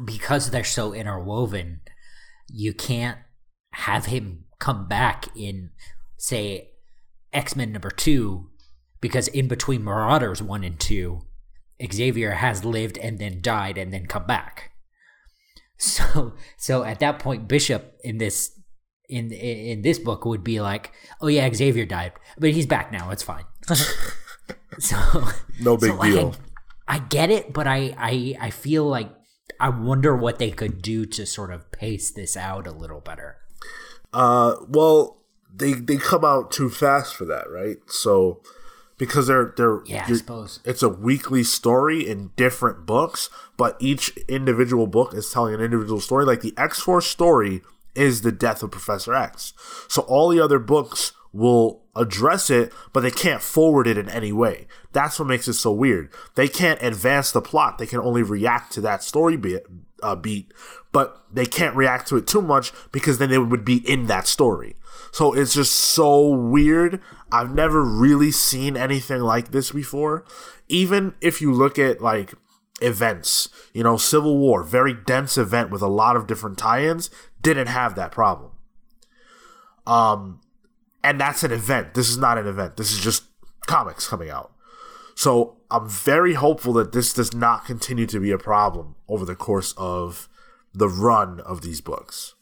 C: because they're so interwoven you can't have him come back in say x-men number two because in between marauders one and two xavier has lived and then died and then come back. So so at that point bishop in this in in this book would be like oh yeah xavier died but he's back now it's fine. So
A: no big
C: so,
A: deal.
C: I, I get it, but I, I I feel like I wonder what they could do to sort of pace this out a little better.
A: uh well they they come out too fast for that right so because they're they're
C: Yeah, I suppose.
A: it's a weekly story in different books, but each individual book is telling an individual story. Like the X Force story is the death of Professor X. So all the other books will address it, but they can't forward it in any way. That's what makes it so weird. They can't advance the plot. They can only react to that story beat, uh, beat, but they can't react to it too much because then they would be in that story. So it's just so weird. I've never really seen anything like this before. Even if you look at like events, you know, Civil War, very dense event with a lot of different tie-ins, didn't have that problem. Um and that's an event. This is not an event. This is just comics coming out. So I'm very hopeful that this does not continue to be a problem over the course of the run of these books.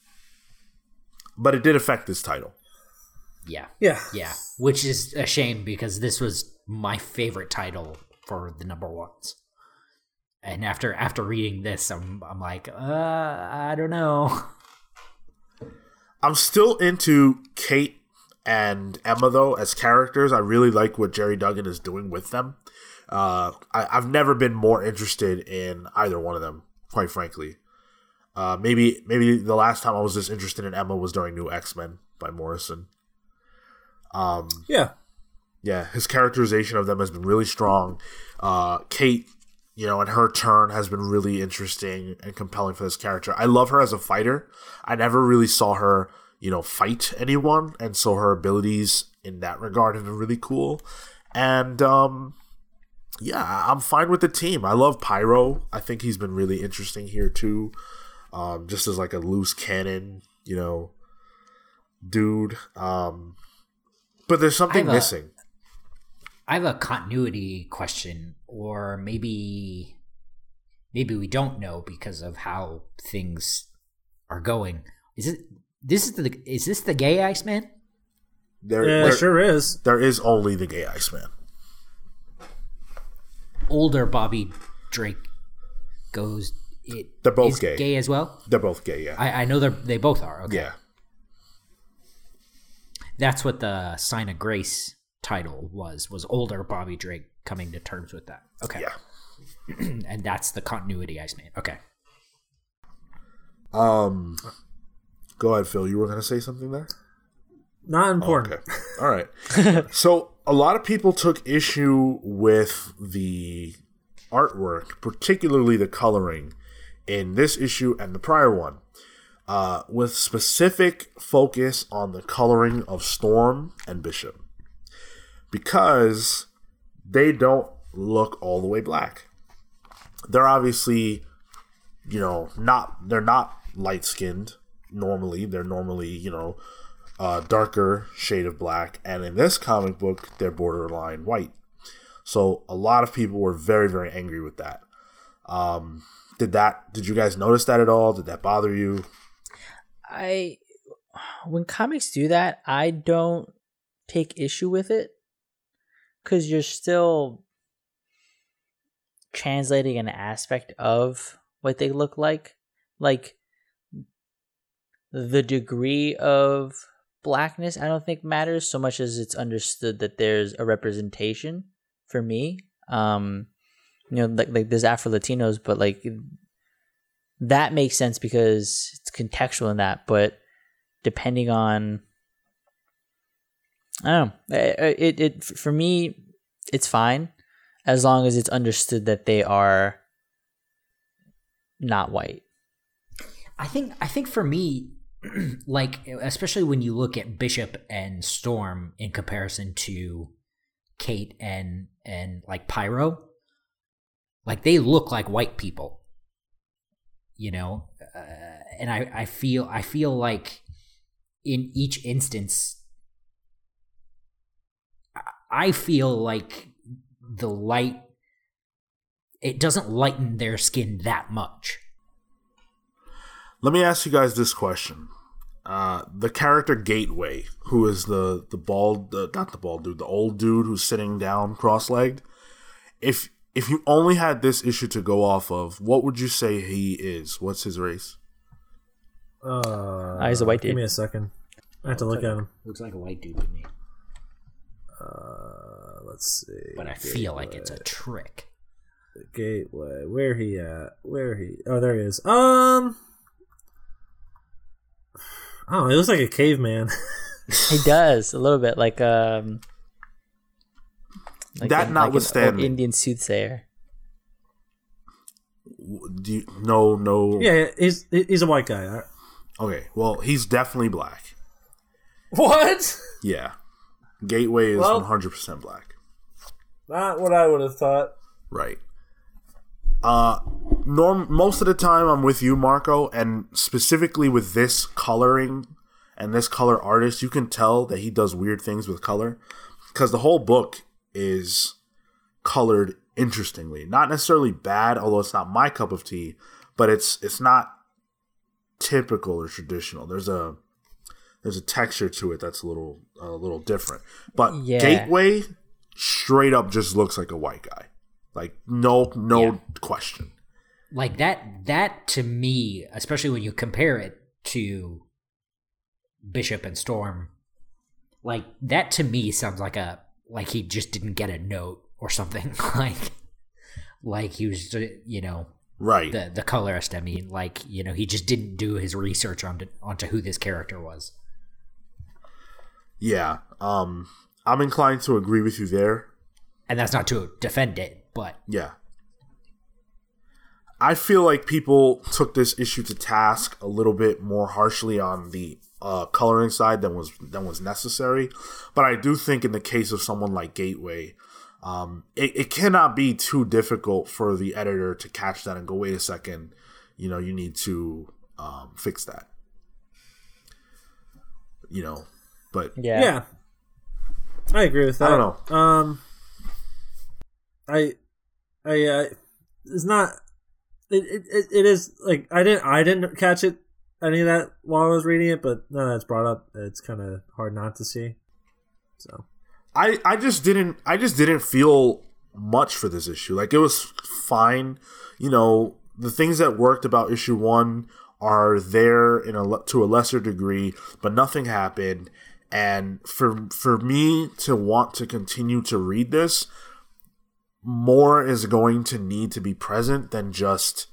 A: But it did affect this title.
C: Yeah.
B: Yeah.
C: Yeah. Which is a shame because this was my favorite title for the number ones. And after after reading this, I'm I'm like, uh, I don't know.
A: I'm still into Kate and Emma though as characters. I really like what Gerry Duggan is doing with them. Uh, I, I've never been more interested in either one of them, quite frankly. Uh, maybe maybe the last time I was this interested in Emma was during New X Men by Morrison. Um,
B: Yeah.
A: yeah, his characterization of them has been really strong. Uh, Kate, you know, and her turn has been really interesting and compelling for this character. I love her as a fighter. I never really saw her, you know, fight anyone, and so her abilities in that regard have been really cool. And um, yeah, I'm fine with the team. I love Pyro. I think he's been really interesting here too. Um, just as like a loose cannon, you know, dude. Um, but there's something
C: I have a-
A: missing.
C: I have a continuity question, or maybe maybe we don't know because of how things are going. Is it this is the is this the gay Iceman?
A: There,
B: Yeah,
A: there-
B: sure is.
A: there is only the gay Iceman.
C: Older Bobby Drake goes. It
A: They're both
C: is
A: gay.
C: Gay as well.
A: They're both gay, yeah.
C: I, I know they're they both are. Okay.
A: yeah.
C: That's what the Sina Grace title was. Was older Bobby Drake coming to terms with that? Okay.
A: Yeah.
C: and that's the continuity Iceman. Okay.
A: Um Go ahead, Phil. You were gonna say something there?
B: Not important.
A: Okay. All right. so a lot of people took issue with the artwork, particularly the coloring, in this issue and the prior one, uh, with specific focus on the coloring of Storm and Bishop, because they don't look all the way black. They're obviously, you know, not they're not light skinned normally. They're normally, you know, uh, darker shade of black, and in this comic book, they're borderline white. So a lot of people were very, very angry with that. Um, did that? Did you guys notice that at all? Did that bother you?
D: I when comics do that, I don't take issue with it because you're still translating an aspect of what they look like. Like the degree of blackness, I don't think matters so much as it's understood that there's a representation for me. Um, you know, like like there's Afro Latinos, but like that makes sense because it's contextual in that. But depending on, I don't know, it, it it for me, it's fine as long as it's understood that they are not white.
C: I think I think for me, like especially when you look at Bishop and Storm in comparison to Kate and and like Pyro, like they look like white people, you know, uh, and I I feel I feel like in each instance, I- feel like the light it doesn't lighten their skin that much.
A: Let me ask you guys this question: uh, the character Gateway, who is the the bald, not the bald dude, the old dude who's sitting down cross-legged. If if you only had this issue to go off of, what would you say he is? What's his race?
B: Uh,
D: Ah, he's a white dude.
B: Give me a second. I have to look at him.
C: Looks like a white dude to me.
B: Uh, let's see.
C: but I feel like it's a trick.
B: Gateway. Where he at? Where he? Oh, there he is. Um, Oh, don't. He looks like a caveman.
D: He does a little bit like um. Like
A: That
D: an- like an
A: notwithstanding.
D: Indian soothsayer.
A: Do you, no, no.
B: yeah, he's he's a white guy. I-
A: Okay, well, he's definitely black.
B: What?
A: Yeah. Gateway is 100% black.
B: Not what I would have thought.
A: Right. Uh norm most of the time I'm with you Marco and specifically with this coloring and this color artist you can tell that he does weird things with color cuz the whole book is colored interestingly. Not necessarily bad although it's not my cup of tea, but it's it's not typical or traditional. There's a there's a texture to it that's a little a little different. But
D: Yeah.
A: Gateway straight up just looks like a white guy. Like no no
C: Yeah.
A: question.
C: Like that that to me, especially when you compare it to Bishop and Storm, like that to me sounds like a like he just didn't get a note or something. like like he was you know
A: Right.
C: the the colorist. I mean, like you know, he just didn't do his research onto onto who this character was.
A: yeah. Um I'm inclined to agree with you there.
C: And that's not to defend it, but
A: Yeah. I feel like people took this issue to task a little bit more harshly on the uh, coloring side than was than was necessary. But I do think in the case of someone like Gateway, um, it, it cannot be too difficult for the editor to catch that and go, wait a second, you know, you need to um, fix that. You know, but
D: Yeah.
B: Yeah. I agree with that.
A: I don't know.
B: Um, I, I, uh, it's not. It, it, it, it is like I didn't I didn't catch it any of that while I was reading it, but now that it's brought up, it's kind of hard not to see. So
A: I I just didn't I just didn't feel much for this issue. Like it was fine. You know, the things that worked about issue 1 are there in a to a lesser degree, but nothing happened and for for me to want to continue to read this more is going to need to be present than just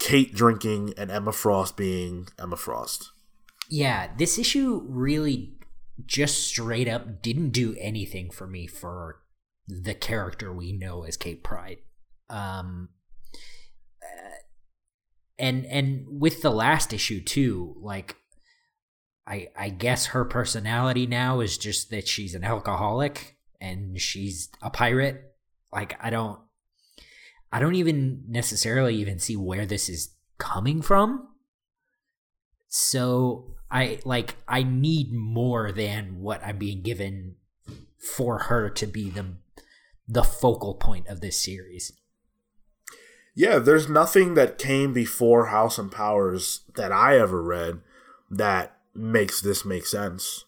A: Kate drinking and Emma Frost being Emma Frost.
C: yeah, this issue really just straight up didn't do anything for me for the character we know as Kate Pryde. Um, uh, and and with the last issue too, like I I guess her personality now is just that she's an alcoholic and she's a pirate. Like I don't I don't even necessarily even see where this is coming from. So I like I need more than what I'm being given for her to be the the focal point of this series.
A: Yeah, there's nothing that came before House and Powers that I ever read that makes this make sense.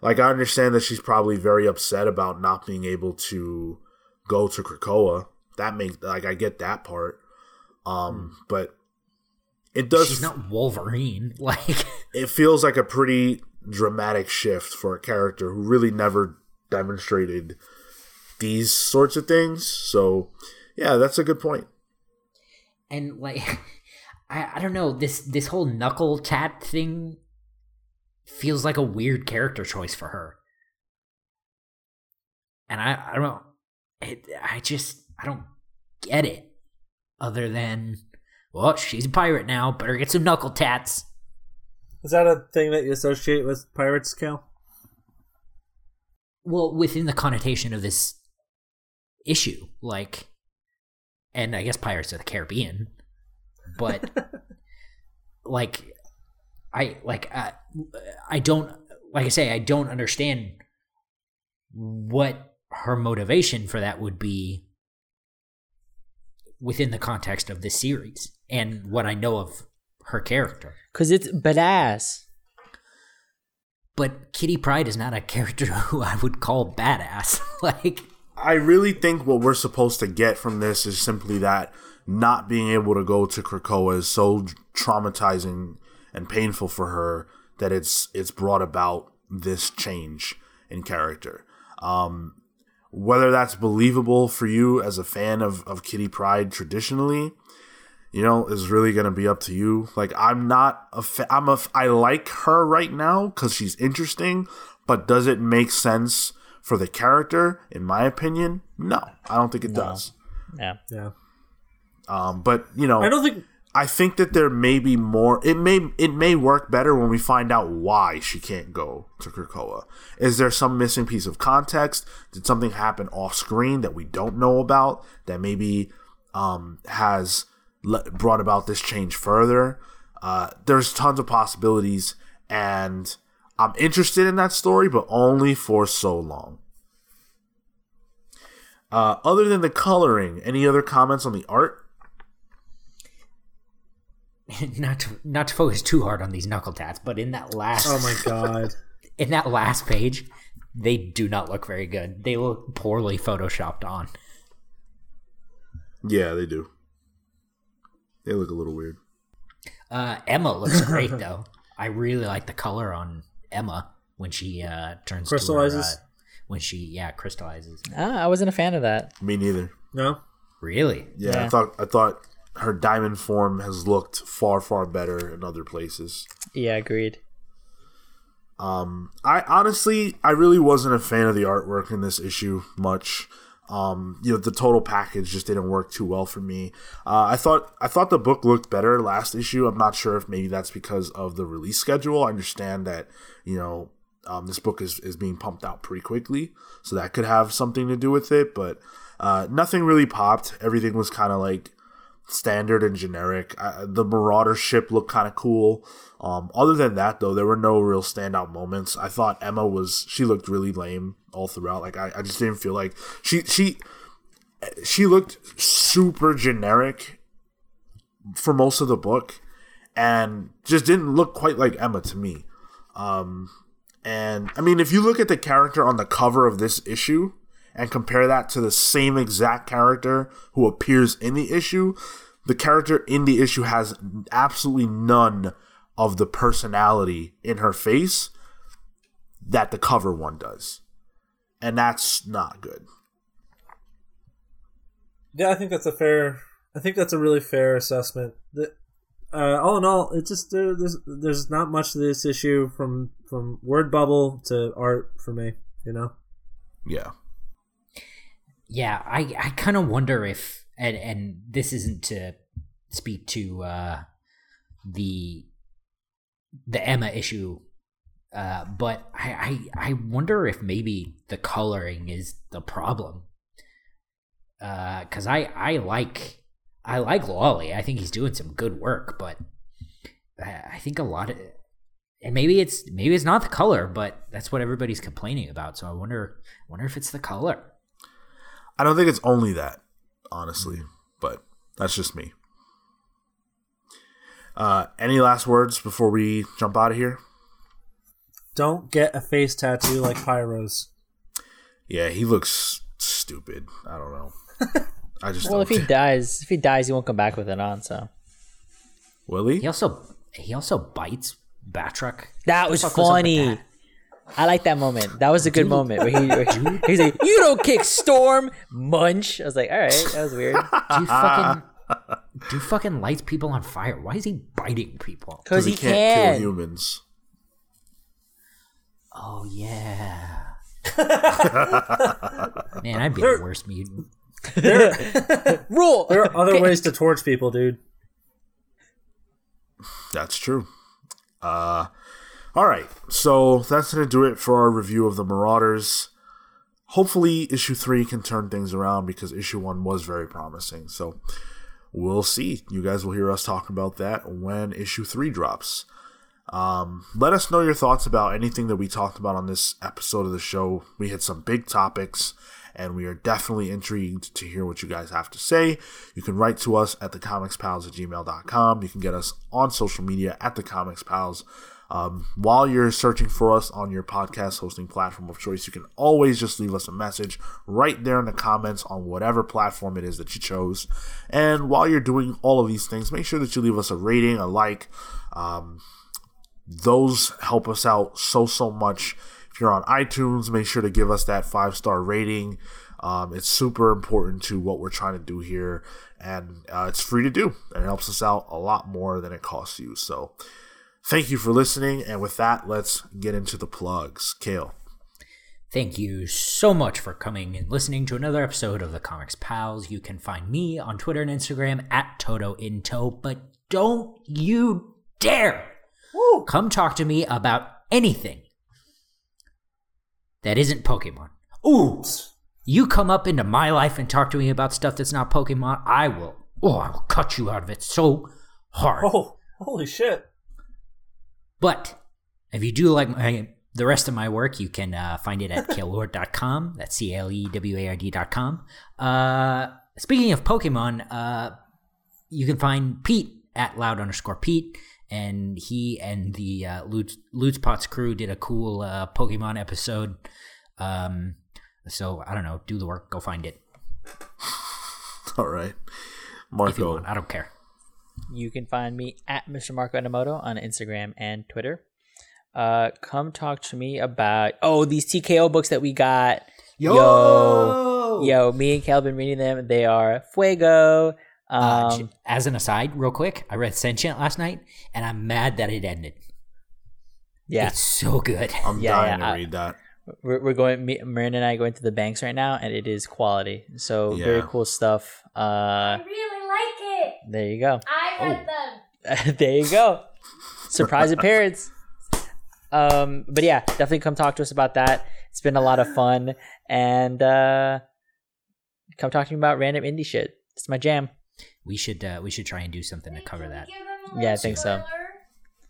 A: Like I understand that she's probably very upset about not being able to go to Krakoa. That makes like I get that part. Um, but it does
C: She's not Wolverine. Like
A: it feels like a pretty dramatic shift for a character who really never demonstrated these sorts of things. So, yeah, that's a good point.
C: and like I, I don't know this this whole knuckle tat thing feels like a weird character choice for her and i i don't know, it, i just i don't get it other than well she's a pirate now better get some knuckle tats
B: is that a thing that you associate with pirates, Cal?
C: well within the connotation of this issue like and i guess pirates of the caribbean but like i like I, I don't like i say i don't understand what her motivation for that would be within the context of this series and what i know of her character
D: Cause it's badass.
C: but kitty pryde is not a character who i would call badass like
A: I really think what we're supposed to get from this is simply that not being able to go to Krakoa is so traumatizing and painful for her that it's it's brought about this change in character. Um, whether that's believable for you as a fan of, of Kitty Pryde traditionally, you know, is really going to be up to you. Like, I'm not a fa- I'm a I like her right now because she's interesting, but does it make sense for the character? In my opinion, no, I don't think it does.
D: Yeah.
B: Yeah.
A: Um, but you know,
B: I don't think
A: I think that there may be more. It may it may work better when we find out why she can't go to Krakoa. Is there some missing piece of context? Did something happen off screen that we don't know about that maybe um, has le- brought about this change further? Uh, there's tons of possibilities, and I'm interested in that story, but only for so long. Uh, other than the coloring, any other comments on the art?
C: not to not to focus too hard on these knuckle tats, but in that last
B: Oh my god.
C: in that last page, they do not look very good. They look poorly photoshopped on.
A: Yeah, they do. They look a little weird.
C: Uh, Emma looks great though. I really like the color on Emma when she uh, turns
B: Crystallizes?
C: To her, uh, when she yeah crystallizes.
D: Ah, I wasn't a fan of that.
A: Me neither.
B: No.
C: Really?
A: Yeah, I thought I thought her diamond form has looked far far better in other places.
D: Yeah, agreed.
A: Um, I honestly, I really wasn't a fan of the artwork in this issue much. Um, you know, the total package just didn't work too well for me. Uh, I thought I thought the book looked better last issue. I'm not sure if maybe that's because of the release schedule. I understand that you know um, this book is is being pumped out pretty quickly, so that could have something to do with it. But uh, nothing really popped. Everything was kind of like standard and generic. Uh, the Marauder ship looked kind of cool. Um, other than that, though, there were no real standout moments. I thought Emma was she looked really lame all throughout. Like I, I just didn't feel like she she she looked super generic for most of the book, and just didn't look quite like Emma to me. Um, and I mean, if you look at the character on the cover of this issue and compare that to the same exact character who appears in the issue, the character in the issue has absolutely none of the personality in her face that the cover one does. And that's not good.
B: Yeah, I think that's a fair. I think that's a really fair assessment. The- Uh, all in all, it just there, there's there's not much to this issue from from word bubble to art for me. You know.
A: Yeah.
C: Yeah, I, I kind of wonder if and and this isn't to speak to uh, the the Emma issue, uh, but I, I I wonder if maybe the coloring is the problem. Because I I like I like Lolli. I think he's doing some good work, but I I think a lot of and maybe it's maybe it's not the color, but that's what everybody's complaining about. So I wonder wonder if it's the color.
A: I don't think it's only that, honestly, but that's just me. Uh, any last words before we jump out of here?
B: Don't get a face tattoo like Pyro's.
A: Yeah, he looks stupid. I don't know. I just
D: Well, if
A: don't.
D: he dies, if he dies, he won't come back with it on. So
A: Will he?
C: He also he also bites Batroc.
D: that was
C: fuck was
D: funny.
C: that?
D: I like that moment. That was a good moment where he where he- he's like, "You don't kick Storm, munch." I was like, "All right, that was weird."
C: Dude fucking dude fucking lights people on fire. Why is he biting people?
D: Because he,
A: can't
D: can.
A: kill humans.
C: Oh yeah. Man, I'd be the worst mutant.
D: Rule.
B: There are other ways to torch people, dude.
A: That's true. Uh, all right. So that's going to do it for our review of the Marauders. Hopefully, issue three can turn things around because issue one was very promising. So we'll see. You guys will hear us talk about that when issue three drops. Um, let us know your thoughts about anything that we talked about on this episode of the show. We had some big topics, and we are definitely intrigued to hear what you guys have to say. You can write to us at thecomicspals at gmail.com. You can get us on social media at the Comics Pals. Um, while you're searching for us on your podcast hosting platform of choice, you can always just leave us a message right there in the comments on whatever platform it is that you chose. And while you're doing all of these things, make sure that you leave us a rating, a like. Um, those help us out so so much if you're on iTunes, make sure to give us that five star rating. Um, it's super important to what we're trying to do here, and uh, it's free to do, and it helps us out a lot more than it costs you. So, thank you for listening, and with that, let's get into the plugs. Kale.
C: Thank you so much for coming and listening to another episode of the Comics Pals. You can find me on Twitter and Instagram at Toto Into, but don't you dare
B: Woo.
C: come talk to me about anything that isn't Pokemon. Ooh, you come up into my life and talk to me about stuff that's not Pokemon, I will. Oh, I will cut you out of it so hard.
B: Oh, holy shit.
C: But if you do like my, the rest of my work, you can uh, find it at kaleward.com. That's C L E W A R D.com. Uh, speaking of Pokemon, uh, you can find Pete at loud underscore Pete. And he and the uh, Lutz, Lutzpots crew did a cool uh, Pokemon episode. Um, so I don't know, do the work, go find it
A: All right,
C: if you
A: Marco.
C: want. I don't care.
D: You can find me at Mr. Marco Enomoto on Instagram and Twitter. Uh, come talk to me about oh these TKO books that we got. Yo, yo, yo me and Cal been reading them. They are Fuego.
C: Uh,
D: Um,
C: j- as an aside, real quick, I read Sentient last night, and I'm mad that it ended.
D: yeah,
C: It's so good.
A: I'm
D: Yeah,
A: dying
D: yeah,
A: to
D: I-
A: read that.
D: we're, we're going. Me, Marin and I are going to the banks right now, and it is quality. So very cool stuff. Uh,
E: I really like it.
D: There you go.
E: I read them.
D: there you go. Surprise appearance. Um, but yeah, definitely come talk to us about that. It's been a lot of fun, and uh, come talk to me about random indie shit. It's my jam.
C: We should uh, we should try and do something to cover
E: Can we
C: that.
E: give them a
D: Yeah, I think so.
E: spoiler?
A: No,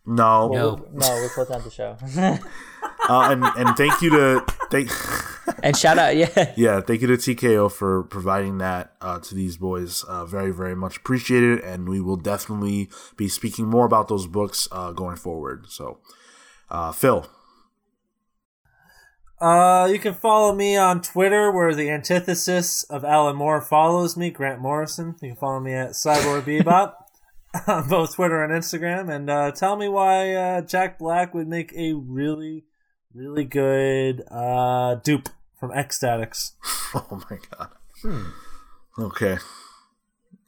C: No.
D: We're- no, we're closing out the show.
A: uh, and and thank you to thank.
D: and shout out, yeah,
A: yeah, thank you to TKO for providing that uh, to these boys. Uh, very, very much appreciated, and we will definitely be speaking more about those books uh, going forward. So, uh, Phil,
B: Uh, you can follow me on Twitter, where the antithesis of Alan Moore follows me, Grant Morrison. You can follow me at Cyborg Bebop on both Twitter and Instagram, and uh, tell me why uh, Jack Black would make a really, really good uh, Doop from X-Statix.
A: oh my god. Okay.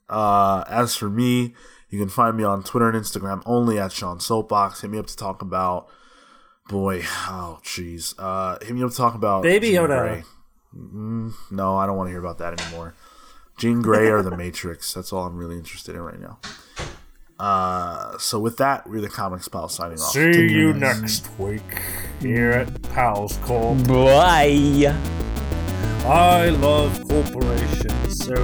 A: Uh, as for me, you can find me on Twitter and Instagram only at Sean Soapbox. Hit me up to talk about, boy, oh jeez. Uh, hit me up to talk about
B: Baby Yoda.
A: Mm, no, I don't want to hear about that anymore. Jean Grey or the Matrix. That's all I'm really interested in right now. Uh, so with that, we're the Comics Pal signing off.
B: See you next week here at Pals Corp.
D: bye.
B: I love corporations so